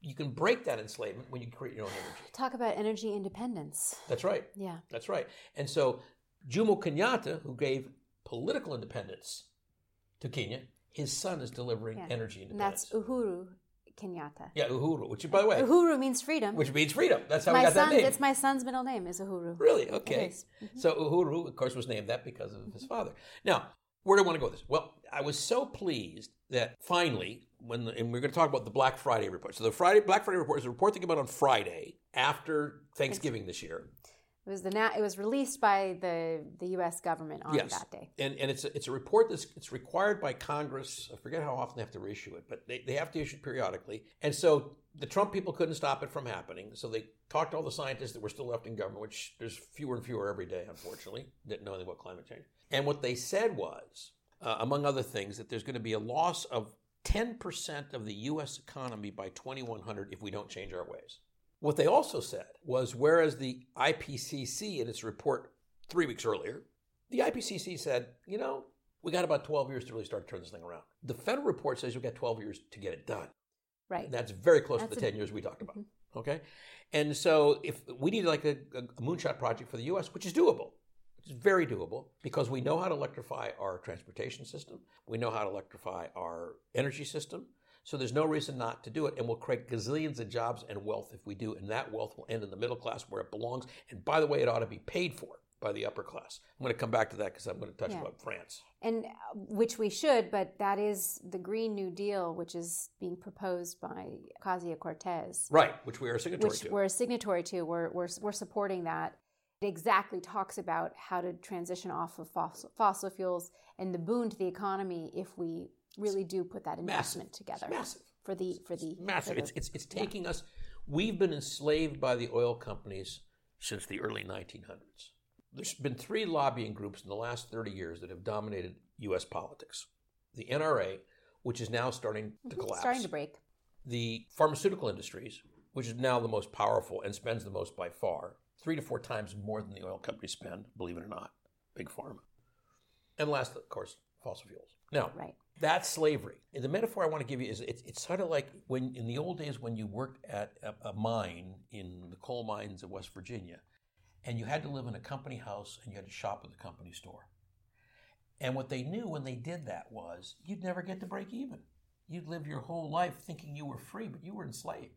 Speaker 2: You can break that enslavement when you create your own energy.
Speaker 1: Talk about energy independence.
Speaker 2: That's right.
Speaker 1: Yeah.
Speaker 2: That's right. And so Jomo Kenyatta, who gave political independence to Kenya, his son is delivering
Speaker 1: Yeah.
Speaker 2: energy
Speaker 1: And that's. Uhuru Kenyatta.
Speaker 2: yeah, Uhuru, which by the way,
Speaker 1: Uhuru means freedom.
Speaker 2: which means freedom. That's how
Speaker 1: my
Speaker 2: we got
Speaker 1: son,
Speaker 2: that name.
Speaker 1: it's my son's middle name is Uhuru.
Speaker 2: Really? Okay.
Speaker 1: Mm-hmm.
Speaker 2: So Uhuru, of course, was named that because of his father. Now, where do I want to go with this? Well, I was so pleased that finally, when the, and we're going to talk about the Black Friday report. So the Friday Black Friday report is a report that came out on Friday after Thanksgiving this year.
Speaker 1: It was the na- it was released by the the U.S. government on
Speaker 2: yes,
Speaker 1: that day.
Speaker 2: and and it's a, it's a report that's it's required by Congress. I forget how often they have to reissue it, but they, they have to issue it periodically. And so the Trump people couldn't stop it from happening. So they talked to all the scientists that were still left in government, which there's fewer and fewer every day, unfortunately. Didn't know anything about climate change. And what they said was, uh, among other things, that there's going to be a loss of 10% of the U.S. economy by 2100 if we don't change our ways. What they also said was whereas the IPCC in its report three weeks earlier, the IPCC said, you know, we got about 12 years to really start to turn this thing around. The federal report says we've got 12 years to get it done.
Speaker 1: Right.
Speaker 2: And that's very close
Speaker 1: That's
Speaker 2: to
Speaker 1: a-
Speaker 2: the 10 years we talked about.
Speaker 1: Mhm.
Speaker 2: Okay? And so if we need like a, a, a moonshot project for the US, which is doable, which is very doable because we know how to electrify our transportation system, we know how to electrify our energy system. So there's no reason not to do it, and we'll create gazillions of jobs and wealth if we do, and that wealth will end in the middle class where it belongs. And by the way, it ought to be paid for by the upper class. I'm going to come back to that because I'm going to touch
Speaker 1: Yeah.
Speaker 2: about France.
Speaker 1: and uh, which we should, but that is the Green New Deal, which is being proposed by Ocasio Cortez,
Speaker 2: Right, which we are a signatory
Speaker 1: which
Speaker 2: to.
Speaker 1: we're a signatory to. We're, we're we're supporting that. It exactly talks about how to transition off of fossil, fossil fuels and the boon to the economy if we really do put that investment together
Speaker 2: It's massive.
Speaker 1: for the for the
Speaker 2: massive.
Speaker 1: for the-
Speaker 2: It's, it's, it's taking us, we've been enslaved by the oil companies since the early 1900s. There's been three lobbying groups in the last 30 years that have dominated U.S. politics the NRA, which is now starting to
Speaker 1: Mhm,
Speaker 2: collapse,
Speaker 1: starting to break.
Speaker 2: the pharmaceutical industries, which is now the most powerful and spends the most by far, three to four times more than the oil companies spend, believe it or not, big pharma. And last, of course, fossil fuels. Now,
Speaker 1: Right.
Speaker 2: That's slavery. And the metaphor I want to give you is it's, it's sort of like when in the old days when you worked at a, a mine in the coal mines of West Virginia, and you had to live in a company house and you had to shop at the company store. And what they knew when they did that was you'd never get to break even. You'd live your whole life thinking you were free, but you were enslaved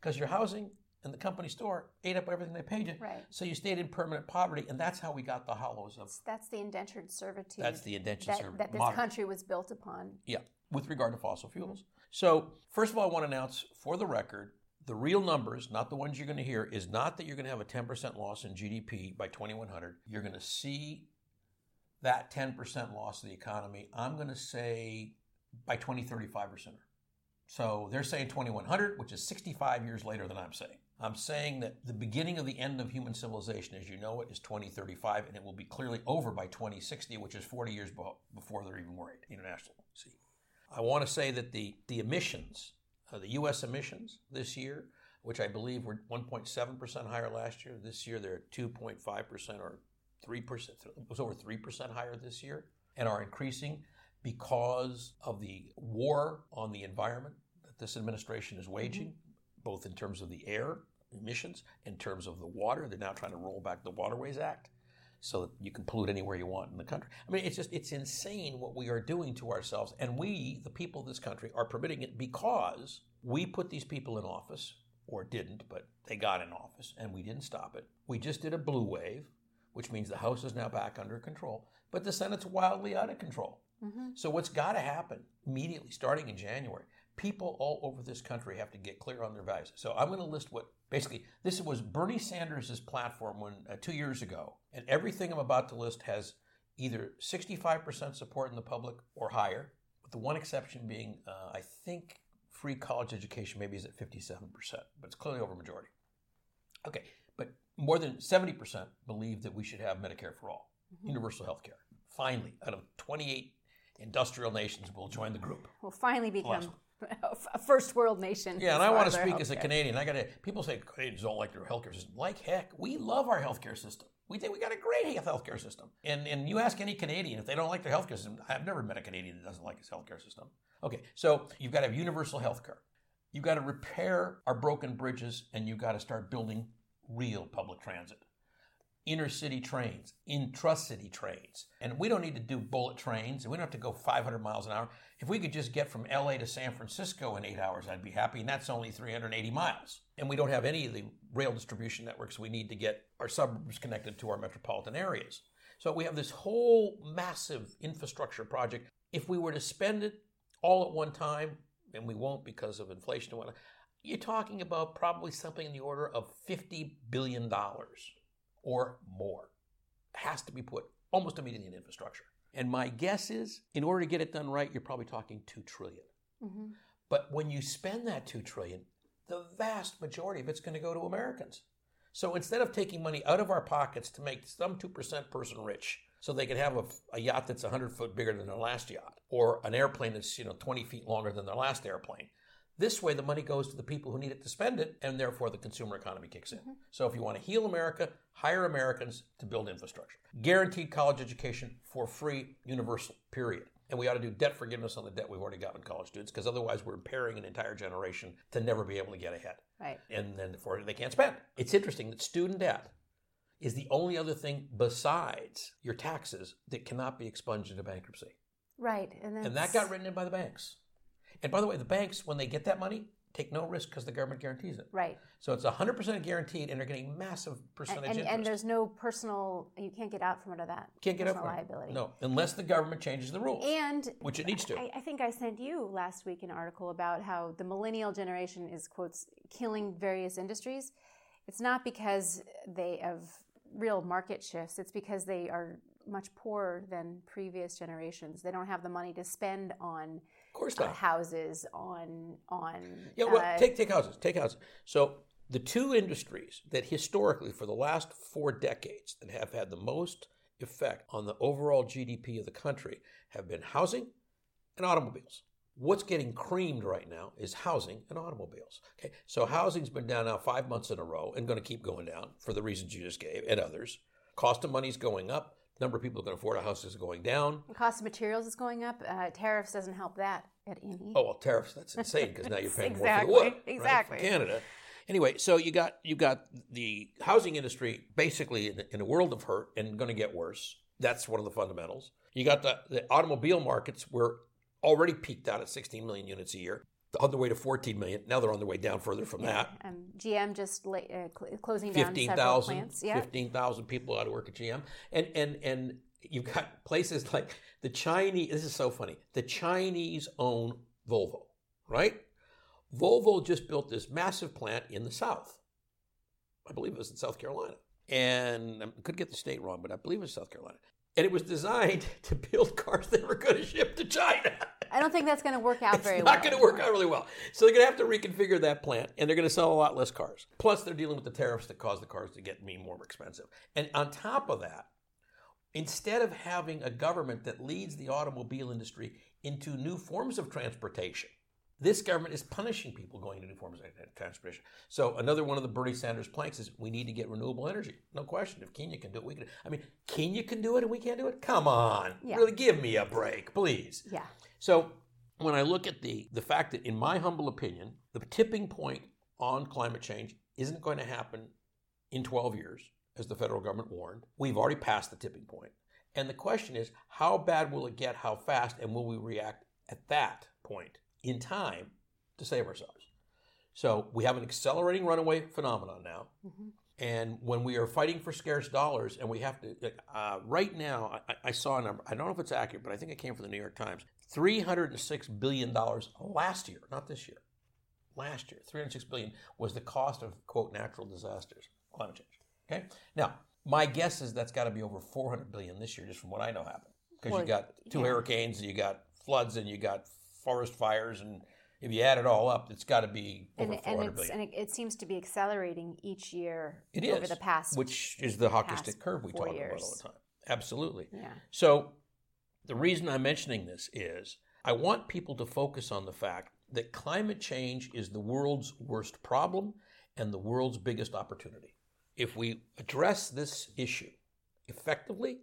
Speaker 2: because your housing and the company store ate up everything they paid you.
Speaker 1: Right.
Speaker 2: So you stayed in permanent poverty, and that's how we got the hollows of.
Speaker 1: That's the indentured servitude.
Speaker 2: That's the indentured
Speaker 1: that,
Speaker 2: servitude.
Speaker 1: that this
Speaker 2: modern.
Speaker 1: country was built upon.
Speaker 2: Yeah, with regard to fossil fuels. Mm-hmm. So, first of all, I want to announce for the record the real numbers, not the ones you're going to hear, is not that you're going to have a 10% loss in GDP by 2100. You're going to see that 10% loss of the economy, I'm going to say by 2035 or sooner. So they're saying 2100, which is 65 years later than I'm saying. I'm saying that the beginning of the end of human civilization, as you know it, is 2035, and it will be clearly over by 2060, which is 40 years before they're even worried. International Sea. I want to say that the the emissions, uh, the U.S. emissions this year, which I believe were 1.7 percent higher last year, this year they're 2.5 percent or three percent. It was over three percent higher this year, and are increasing because of the war on the environment that this administration is waging, both in terms of the air emissions, in terms of the water. They're now trying to roll back the Waterways Act so that you can pollute anywhere you want in the country. I mean, it's just, it's insane what we are doing to ourselves. And we, the people of this country, are permitting it because we put these people in office, or didn't, but they got in office, and we didn't stop it. We just did a blue wave, which means the House is now back under control, but the Senate's wildly out of control.
Speaker 1: Mm-hmm.
Speaker 2: So what's got to happen immediately, starting in January, people all over this country have to get clear on their values. So I'm going to list what basically this was Bernie Sanders' platform when uh, two years ago, and everything I'm about to list has either 65% support in the public or higher, with the one exception being uh, I think free college education maybe is at 57%, but it's clearly over majority. Okay, but more than 70% believe that we should have Medicare for all, mm-hmm. universal health care. Finally, out of 28 industrial nations will join the group.
Speaker 1: Will finally become a first world nation.
Speaker 2: Yeah, and I want to speak as a Canadian. I got to. People say Canadians don't like their healthcare system. Like heck, we love our healthcare system. We think we got a great healthcare system. And and you ask any Canadian if they don't like their healthcare system. I've never met a Canadian that doesn't like his healthcare system. Okay, so you've got to have universal healthcare. You've got to repair our broken bridges, and you've got to start building real public transit inner city trains, intra-city trains. And we don't need to do bullet trains, and we don't have to go 500 miles an hour. If we could just get from LA to San Francisco in eight hours, I'd be happy, and that's only 380 miles. And we don't have any of the rail distribution networks we need to get our suburbs connected to our metropolitan areas. So we have this whole massive infrastructure project. If we were to spend it all at one time, and we won't because of inflation and whatnot, you're talking about probably something in the order of $50 billion or more. has to be put almost immediately in infrastructure. And my guess is, in order to get it done right, you're probably talking two trillion. Mm-hmm. But when you spend that two trillion, the vast majority of it's going to go to Americans. So instead of taking money out of our pockets to make some 2% person rich, so they could have a, a, yacht that's 100 foot bigger than their last yacht, or an airplane that's you know 20 feet longer than their last airplane, this way, the money goes to the people who need it to spend it, and therefore the consumer economy kicks in. Mm-hmm. So, if you want to heal America, hire Americans to build infrastructure. Guaranteed college education for free, universal, period. And we ought to do debt forgiveness on the debt we've already got in college students, because otherwise we're impairing an entire generation to never be able to get ahead.
Speaker 1: Right.
Speaker 2: And then therefore they can't spend. It's interesting that student debt is the only other thing besides your taxes that cannot be expunged into bankruptcy.
Speaker 1: Right.
Speaker 2: And, and that got written in by the banks. And by the way, the banks, when they get that money, take no risk because the government guarantees it.
Speaker 1: Right.
Speaker 2: So it's 100% guaranteed, and they're getting massive percentage
Speaker 1: and, and,
Speaker 2: interest.
Speaker 1: And there's no personal, you can't get out from under that.
Speaker 2: Can't get out
Speaker 1: from liability.
Speaker 2: No, unless the government changes the rules.
Speaker 1: And
Speaker 2: which it needs to.
Speaker 1: I, I, think I sent you last week an article about how the millennial generation is quotes killing various industries. It's not because they have real market shifts. It's because they are much poorer than previous generations. They don't have the money to spend on
Speaker 2: course not. Uh,
Speaker 1: houses on on.
Speaker 2: Yeah, well, uh, take take houses. Take houses. So the two industries that historically, for the last four decades, that have had the most effect on the overall GDP of the country have been housing and automobiles. What's getting creamed right now is housing and automobiles. Okay, so housing's been down now five months in a row and going to keep going down for the reasons you just gave and others. Cost of money's going up number of people who can afford a house is going down.
Speaker 1: The cost of materials is going up. Uh, tariffs doesn't help that at any.
Speaker 2: Oh well, tariffs that's insane because now you're paying
Speaker 1: exactly,
Speaker 2: more for the wood,
Speaker 1: exactly.
Speaker 2: Right, Canada. Anyway, so you got you got the housing industry basically in, in a world of hurt and going to get worse. That's one of the fundamentals. You got the, the automobile markets were already peaked out at 16 million units a year on the way to 14 million. Now they're on their way down further from yeah. that.
Speaker 1: Um, GM just uh, cl- closing 15, down several 000, plants.
Speaker 2: Yeah. 15,000 people out of work at GM. And, and, and you've got places like the Chinese, this is so funny, the Chinese own Volvo, right? Volvo just built this massive plant in the South. I believe it was in South Carolina. And I could get the state wrong, but I believe it was South Carolina. And it was designed to build cars that were going to ship to China.
Speaker 1: I don't think that's going to work out
Speaker 2: it's
Speaker 1: very
Speaker 2: well.
Speaker 1: It's
Speaker 2: not going to work out really well. So they're going to have to reconfigure that plant, and they're going to sell a lot less cars. Plus, they're dealing with the tariffs that cause the cars to get me more expensive. And on top of that, instead of having a government that leads the automobile industry into new forms of transportation, this government is punishing people going to new forms of transportation. So another one of the Bernie Sanders planks is we need to get renewable energy. No question. If Kenya can do it, we can. I mean, Kenya can do it and we can't do it. Come on, yeah. really give me a break, please.
Speaker 1: Yeah.
Speaker 2: So when I look at the the fact that, in my humble opinion, the tipping point on climate change isn't going to happen in 12 years, as the federal government warned. We've already passed the tipping point. And the question is, how bad will it get? How fast? And will we react at that point? in time to save ourselves. So we have an accelerating runaway phenomenon now. Mm-hmm. And when we are fighting for scarce dollars, and we have to, uh, right now, I, I, saw a number. I don't know if it's accurate, but I think it came from the New York Times. Three hundred and six billion dollars last year, not this year. Last year, three hundred six billion was the cost of quote natural disasters, climate change. Okay. Now, my guess is that's got to be over four hundred billion this year, just from what I know happened, because you got two yeah. hurricanes, and you got floods, and you got forest fires, and if you add it all up, it's got to be over and, 400
Speaker 1: and, and it, it, seems to be accelerating each year
Speaker 2: it
Speaker 1: over
Speaker 2: is,
Speaker 1: the past,
Speaker 2: which is the hockey stick curve we talk
Speaker 1: years.
Speaker 2: about all the time. Absolutely.
Speaker 1: Yeah.
Speaker 2: So the reason I'm mentioning this is I want people to focus on the fact that climate change is the world's worst problem and the world's biggest opportunity. If we address this issue effectively,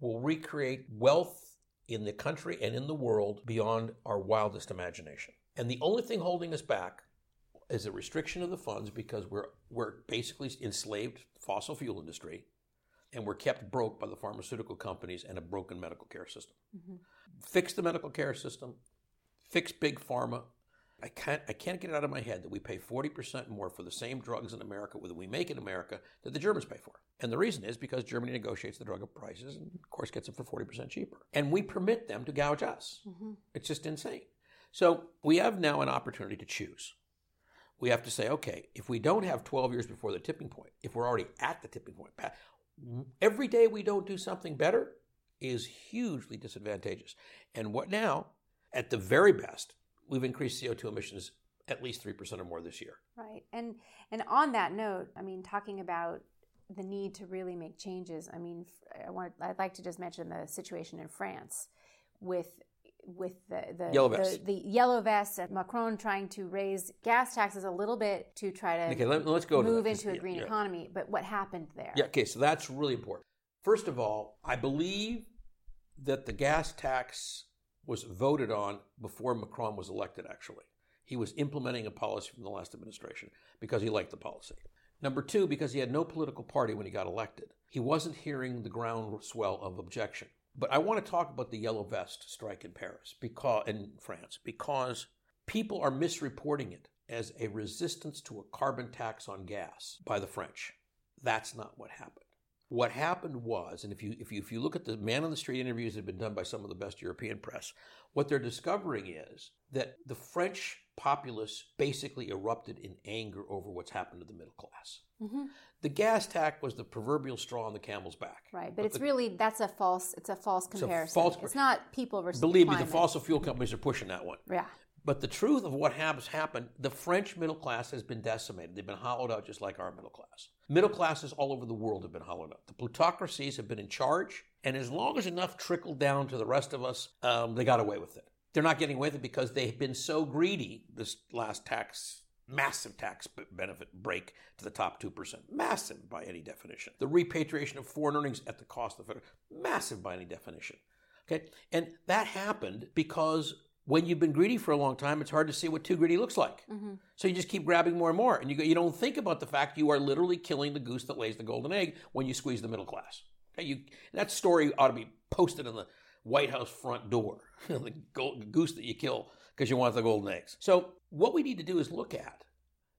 Speaker 2: we'll recreate wealth in the country and in the world beyond our wildest imagination. And the only thing holding us back is a restriction of the funds because we're we're basically enslaved fossil fuel industry and we're kept broke by the pharmaceutical companies and a broken medical care system. Mm-hmm. Fix the medical care system, fix big pharma. I can't I can't get it out of my head that we pay 40% more for the same drugs in America that we make in America that the Germans pay for. And the reason is because Germany negotiates the drug prices and of course gets them for 40% cheaper. And we permit them to gouge us. Mm-hmm. It's just insane. So we have now an opportunity to choose. We have to say, okay, if we don't have 12 years before the tipping point, if we're already at the tipping point, every day we don't do something better is hugely disadvantageous. And what now, at the very best, we've increased CO2 emissions at least 3% or more this year.
Speaker 1: Right. And and on that note, I mean talking about the need to really make changes. I mean, I want I'd like to just mention the situation in France with with the the
Speaker 2: yellow.
Speaker 1: The, the, yellow vests and Macron trying to raise gas taxes a little bit to try to
Speaker 2: okay, let, us go
Speaker 1: move
Speaker 2: to
Speaker 1: into a green yeah. economy. But what happened there?
Speaker 2: Yeah, okay, so that's really important. First of all, I believe that the gas tax was voted on before Macron was elected, actually. He was implementing a policy from the last administration because he liked the policy. Number two, because he had no political party when he got elected. He wasn't hearing the groundswell of objection. But I want to talk about the yellow vest strike in Paris because in France because people are misreporting it as a resistance to a carbon tax on gas by the French. That's not what happened. What happened was, and if you if you if you look at the man on the street interviews that have been done by some of the best European press, what they're discovering is that the French populace basically erupted in anger over what's happened to the middle class. Mm-hmm. The gas tax was the proverbial straw on the camel's back.
Speaker 1: Right, but, but it's the, really that's a false it's a false comparison. It's, false, it's not people versus.
Speaker 2: Believe
Speaker 1: me,
Speaker 2: the fossil fuel companies are pushing that one.
Speaker 1: Yeah.
Speaker 2: But the truth of what has happened, the French middle class has been decimated. They've been hollowed out just like our middle class. Middle classes all over the world have been hollowed out. The plutocracies have been in charge, and as long as enough trickled down to the rest of us, um, they got away with it. They're not getting away with it because they've been so greedy this last tax massive tax benefit break to the top 2%. Massive by any definition. The repatriation of foreign earnings at the cost of the federal. Massive by any definition. Okay? And that happened because when you've been greedy for a long time, it's hard to see what too greedy looks like. Mm-hmm. So you just keep grabbing more and more. And you, go, you don't think about the fact you are literally killing the goose that lays the golden egg when you squeeze the middle class. Okay? You, that story ought to be posted on the White House front door. the goose that you kill because you want the golden eggs. So, what we need to do is look at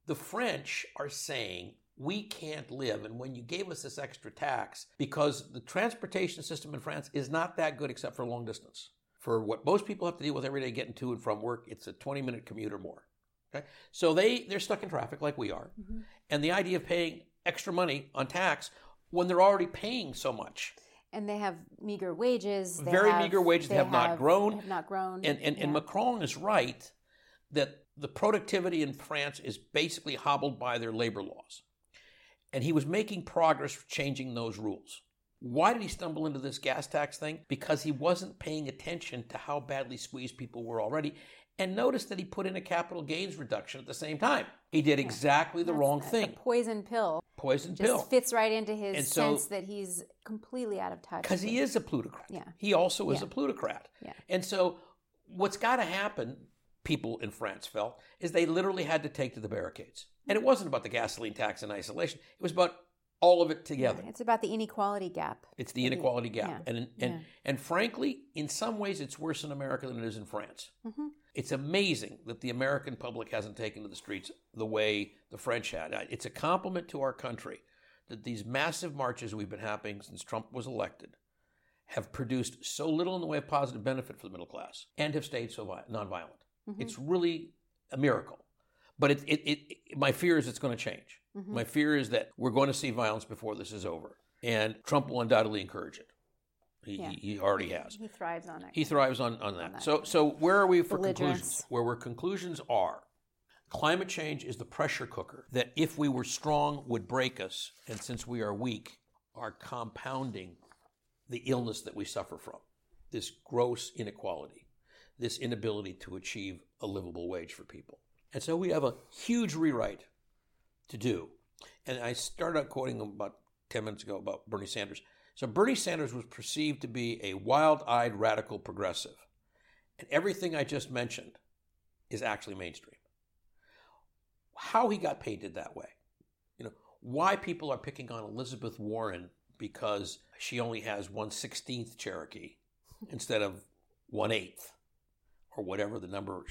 Speaker 2: the French are saying we can't live. And when you gave us this extra tax, because the transportation system in France is not that good except for long distance. For what most people have to deal with every day getting to and from work, it's a 20 minute commute or more. Okay? So they, they're stuck in traffic like we are. Mm-hmm. And the idea of paying extra money on tax when they're already paying so much
Speaker 1: and they have meager wages.
Speaker 2: They Very
Speaker 1: have,
Speaker 2: meager wages. They, have, have, not grown.
Speaker 1: Have not grown.
Speaker 2: And and, yeah. and Macron is right that the productivity in France is basically hobbled by their labor laws, and he was making progress changing those rules. Why did he stumble into this gas tax thing? Because he wasn't paying attention to how badly squeezed people were already. And notice that he put in a capital gains reduction at the same time. He did exactly the
Speaker 1: That's
Speaker 2: wrong thing.
Speaker 1: poison pill
Speaker 2: poison
Speaker 1: just
Speaker 2: pill.
Speaker 1: fits right into his and sense that he's completely out of touch.
Speaker 2: Because he is a plutocrat.
Speaker 1: Yeah.
Speaker 2: He also is yeah. a plutocrat.
Speaker 1: Yeah.
Speaker 2: And so what's got to happen, people in France felt, is they literally had to take to the barricades. And it wasn't about the gasoline tax in isolation. It was about all of it together.
Speaker 1: Yeah, it's about the inequality gap.
Speaker 2: It's the inequality gap, yeah. and and yeah. and frankly, in some ways, it's worse in America than it is in France. Mm-hmm. It's amazing that the American public hasn't taken to the streets the way the French had. It's a compliment to our country that these massive marches we've been having since Trump was elected have produced so little in the way of positive benefit for the middle class and have stayed so vi- nonviolent. Mm-hmm. It's really a miracle. But it, it, it, my fear is it's going to change. Mm-hmm. My fear is that we're going to see violence before this is over. And Trump will undoubtedly encourage it. He, yeah. he already has.
Speaker 1: He thrives on it.
Speaker 2: He thrives on, on, that. on that. So, so where are we for conclusions? Where our conclusions are climate change is the pressure cooker that, if we were strong, would break us. And since we are weak, are compounding the illness that we suffer from this gross inequality, this inability to achieve a livable wage for people. And so we have a huge rewrite to do. And I started out quoting about 10 minutes ago about Bernie Sanders. So Bernie Sanders was perceived to be a wild eyed radical progressive. And everything I just mentioned is actually mainstream. How he got painted that way, you know, why people are picking on Elizabeth Warren because she only has one sixteenth Cherokee instead of one eighth, or whatever the number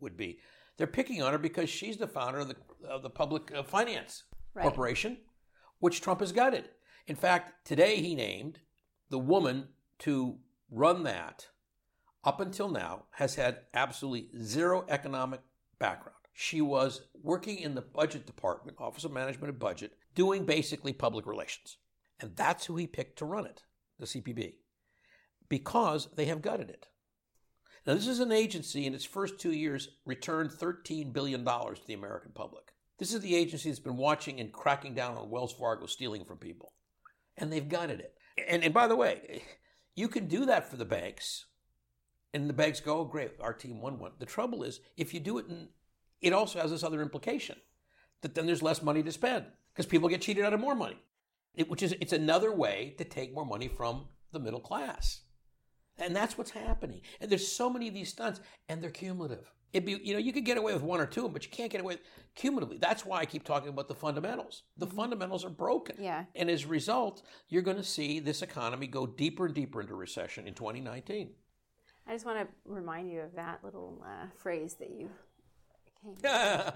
Speaker 2: would be. They're picking on her because she's the founder of the, of the Public uh, Finance right. Corporation, which Trump has gutted. In fact, today he named the woman to run that up until now has had absolutely zero economic background. She was working in the budget department, Office of Management and Budget, doing basically public relations. And that's who he picked to run it, the CPB, because they have gutted it. Now, this is an agency in its first two years returned $13 billion to the American public. This is the agency that's been watching and cracking down on Wells Fargo stealing from people. And they've gutted it. And, and by the way, you can do that for the banks. And the banks go, oh, great, our team won one. The trouble is, if you do it, in, it also has this other implication that then there's less money to spend because people get cheated out of more money it, which is it's another way to take more money from the middle class. And that's what's happening. And there's so many of these stunts, and they're cumulative. It'd be, you know, you could get away with one or two, but you can't get away with cumulatively. That's why I keep talking about the fundamentals. The mm-hmm. fundamentals are broken.
Speaker 1: Yeah.
Speaker 2: And as a result, you're going to see this economy go deeper and deeper into recession in 2019.
Speaker 1: I just want to remind you of that little uh, phrase that you came.
Speaker 2: yeah,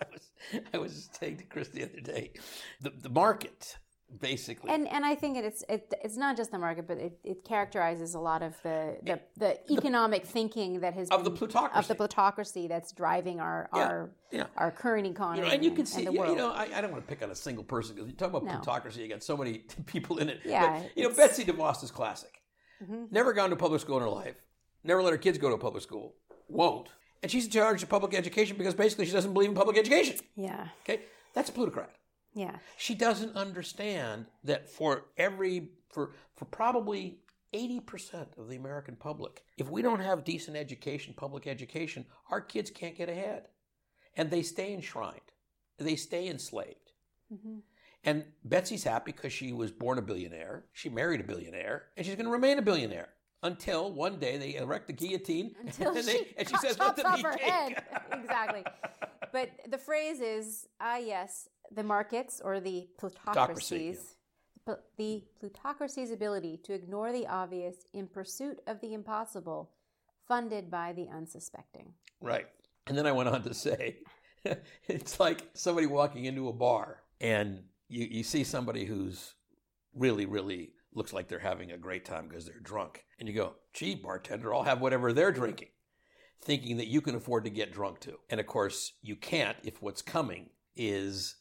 Speaker 2: I was, I was saying to Chris the other day, the, the market basically.
Speaker 1: And and I think it's it, it's not just the market, but it, it characterizes a lot of the the, the economic thinking that has
Speaker 2: of
Speaker 1: been,
Speaker 2: the plutocracy
Speaker 1: of the plutocracy that's driving our yeah, our yeah. our current economy.
Speaker 2: You know, and you can see, you, you know, I, I, don't want to pick on a single person because you talk about no. plutocracy, you got so many people in it.
Speaker 1: Yeah,
Speaker 2: but, you know, Betsy DeVos is classic. Mm-hmm. Never gone to public school in her life. Never let her kids go to a public school. Won't. And she's in charge of public education because basically she doesn't believe in public education.
Speaker 1: Yeah.
Speaker 2: Okay, that's a plutocrat.
Speaker 1: Yeah.
Speaker 2: She doesn't understand that for every for for probably 80% of the American public, if we don't have decent education, public education, our kids can't get ahead. And they stay enshrined. They stay enslaved. Mm-hmm. And Betsy's happy because she was born a billionaire. She married a billionaire, and she's going to remain a billionaire until one day they erect the guillotine
Speaker 1: until
Speaker 2: and,
Speaker 1: they,
Speaker 2: she, and she says, "Let them
Speaker 1: eat cake." exactly. But the phrase is, "Ah, yes, the markets or the plutocracies, yeah. the plutocracy's ability to ignore the obvious in pursuit of the impossible, funded by the unsuspecting.
Speaker 2: Right. And then I went on to say, it's like somebody walking into a bar and you, you see somebody who's really, really looks like they're having a great time because they're drunk. And you go, gee, bartender, I'll have whatever they're drinking, thinking that you can afford to get drunk too. And of course, you can't if what's coming is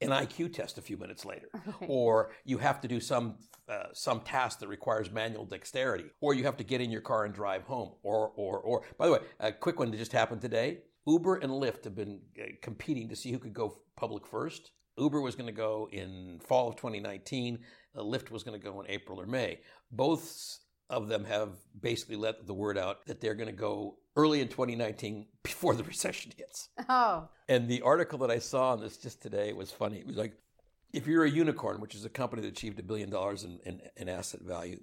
Speaker 2: an IQ test a few minutes later, or you have to do some uh, some task that requires manual dexterity, or you have to get in your car and drive home, or or or. By the way, a quick one that just happened today: Uber and Lyft have been uh, competing to see who could go public first. Uber was going to go in fall of 2019. Uh, Lyft was going to go in April or May. Both of them have basically let the word out that they're going to go early in 2019 before the recession hits.
Speaker 1: Oh.
Speaker 2: And the article that I saw on this just today was funny. It was like, if you're a unicorn, which is a company that achieved a billion dollars in, in, in asset value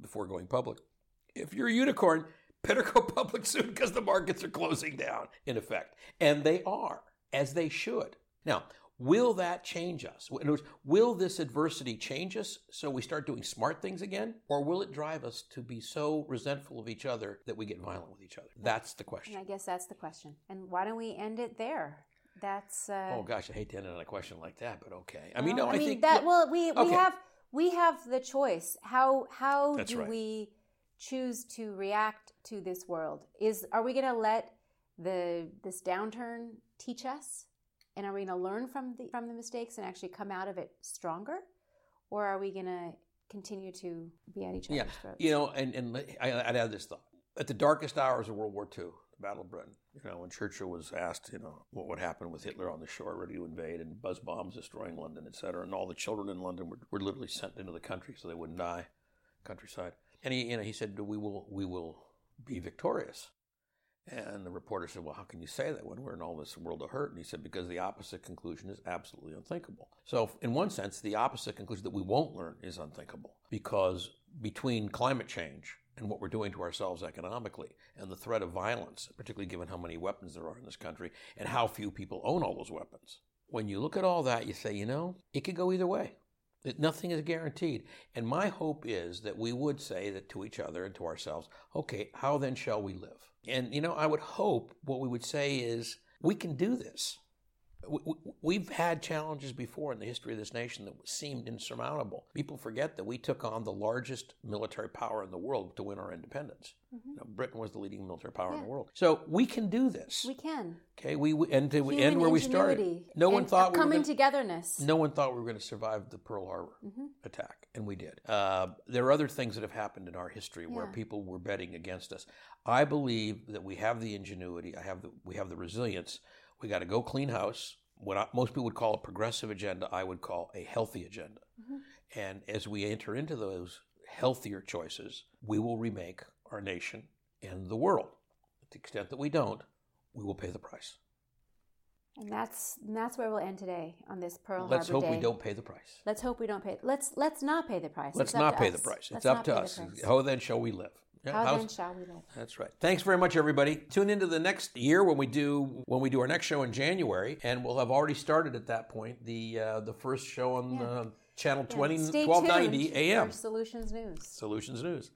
Speaker 2: before going public, if you're a unicorn, better go public soon because the markets are closing down, in effect. And they are, as they should. Now, Will that change us? In other words, will this adversity change us so we start doing smart things again? Or will it drive us to be so resentful of each other that we get violent with each other? That's the question.
Speaker 1: And I guess that's the question. And why don't we end it there? That's. Uh,
Speaker 2: oh gosh, I hate to end it on a question like that, but okay. I mean, no,
Speaker 1: I,
Speaker 2: I,
Speaker 1: mean
Speaker 2: think
Speaker 1: that. Well, we we
Speaker 2: okay.
Speaker 1: have we have the choice. How how
Speaker 2: That's
Speaker 1: do
Speaker 2: right.
Speaker 1: we choose to react to this world? Is are we going to let the this downturn teach us, and are we going to learn from the from the mistakes and actually come out of it stronger, or are we going to continue to be at each other's
Speaker 2: Yeah,
Speaker 1: throats?
Speaker 2: you know, and and I, I'd add this thought: at the darkest hours of World War II, the Battle of Britain, you know, when Churchill was asked, you know, what would happen with Hitler on the shore ready to invade and buzz bombs destroying London, et cetera, and all the children in London were, were literally sent into the country so they wouldn't die, countryside. And he, you know, he said, "We will, we will be victorious." And the reporter said, Well, how can you say that when we're in all this world of hurt? And he said, Because the opposite conclusion is absolutely unthinkable. So, in one sense, the opposite conclusion that we won't learn is unthinkable because between climate change and what we're doing to ourselves economically and the threat of violence, particularly given how many weapons there are in this country and how few people own all those weapons, when you look at all that, you say, you know, it could go either way. That nothing is guaranteed. And my hope is that we would say that to each other and to ourselves, okay, how then shall we live? And, you know, I would hope what we would say is, we can do this. We- we- We've had challenges before in the history of this nation that seemed insurmountable. People forget that we took on the largest military power in the world to win our independence. You know, Britain was the leading military power in
Speaker 1: Mm-hmm.
Speaker 2: The world. So we can do this.
Speaker 1: we can.
Speaker 2: okay, we we- and to
Speaker 1: Human
Speaker 2: end where we started. No one thought we were
Speaker 1: coming
Speaker 2: gonna-
Speaker 1: togetherness.
Speaker 2: no one thought we were going to survive the Pearl Harbor
Speaker 1: Mm-hmm.
Speaker 2: attack, and we did. Uh, there are other things that have happened in our history where people were betting against us. I believe that we have the ingenuity. I have the we have the resilience. We got to go clean house. What I, most people would call a progressive agenda, I would call a healthy agenda.
Speaker 1: Mm-hmm.
Speaker 2: And as we enter into those healthier choices, we will remake our nation and the world. To the extent that we don't, we will pay the price.
Speaker 1: And that's and that's where we'll end today on this Pearl Harbor.
Speaker 2: Let's hope
Speaker 1: Day.
Speaker 2: we don't pay the price.
Speaker 1: Let's hope we don't pay. Let's let's not pay the price.
Speaker 2: Let's not pay
Speaker 1: us.
Speaker 2: the price.
Speaker 1: Let's
Speaker 2: It's up to us. How then shall we live? Yeah,
Speaker 1: How then shall we live?
Speaker 2: That's right. Thanks very much, everybody. Tune into the next year when we do when we do our next show in January, and we'll have already started at that point the uh, the first show on
Speaker 1: Yeah.
Speaker 2: uh, channel
Speaker 1: Yeah,
Speaker 2: 20,
Speaker 1: Stay
Speaker 2: 1290
Speaker 1: tuned
Speaker 2: AM
Speaker 1: Solutions News.
Speaker 2: Solutions News.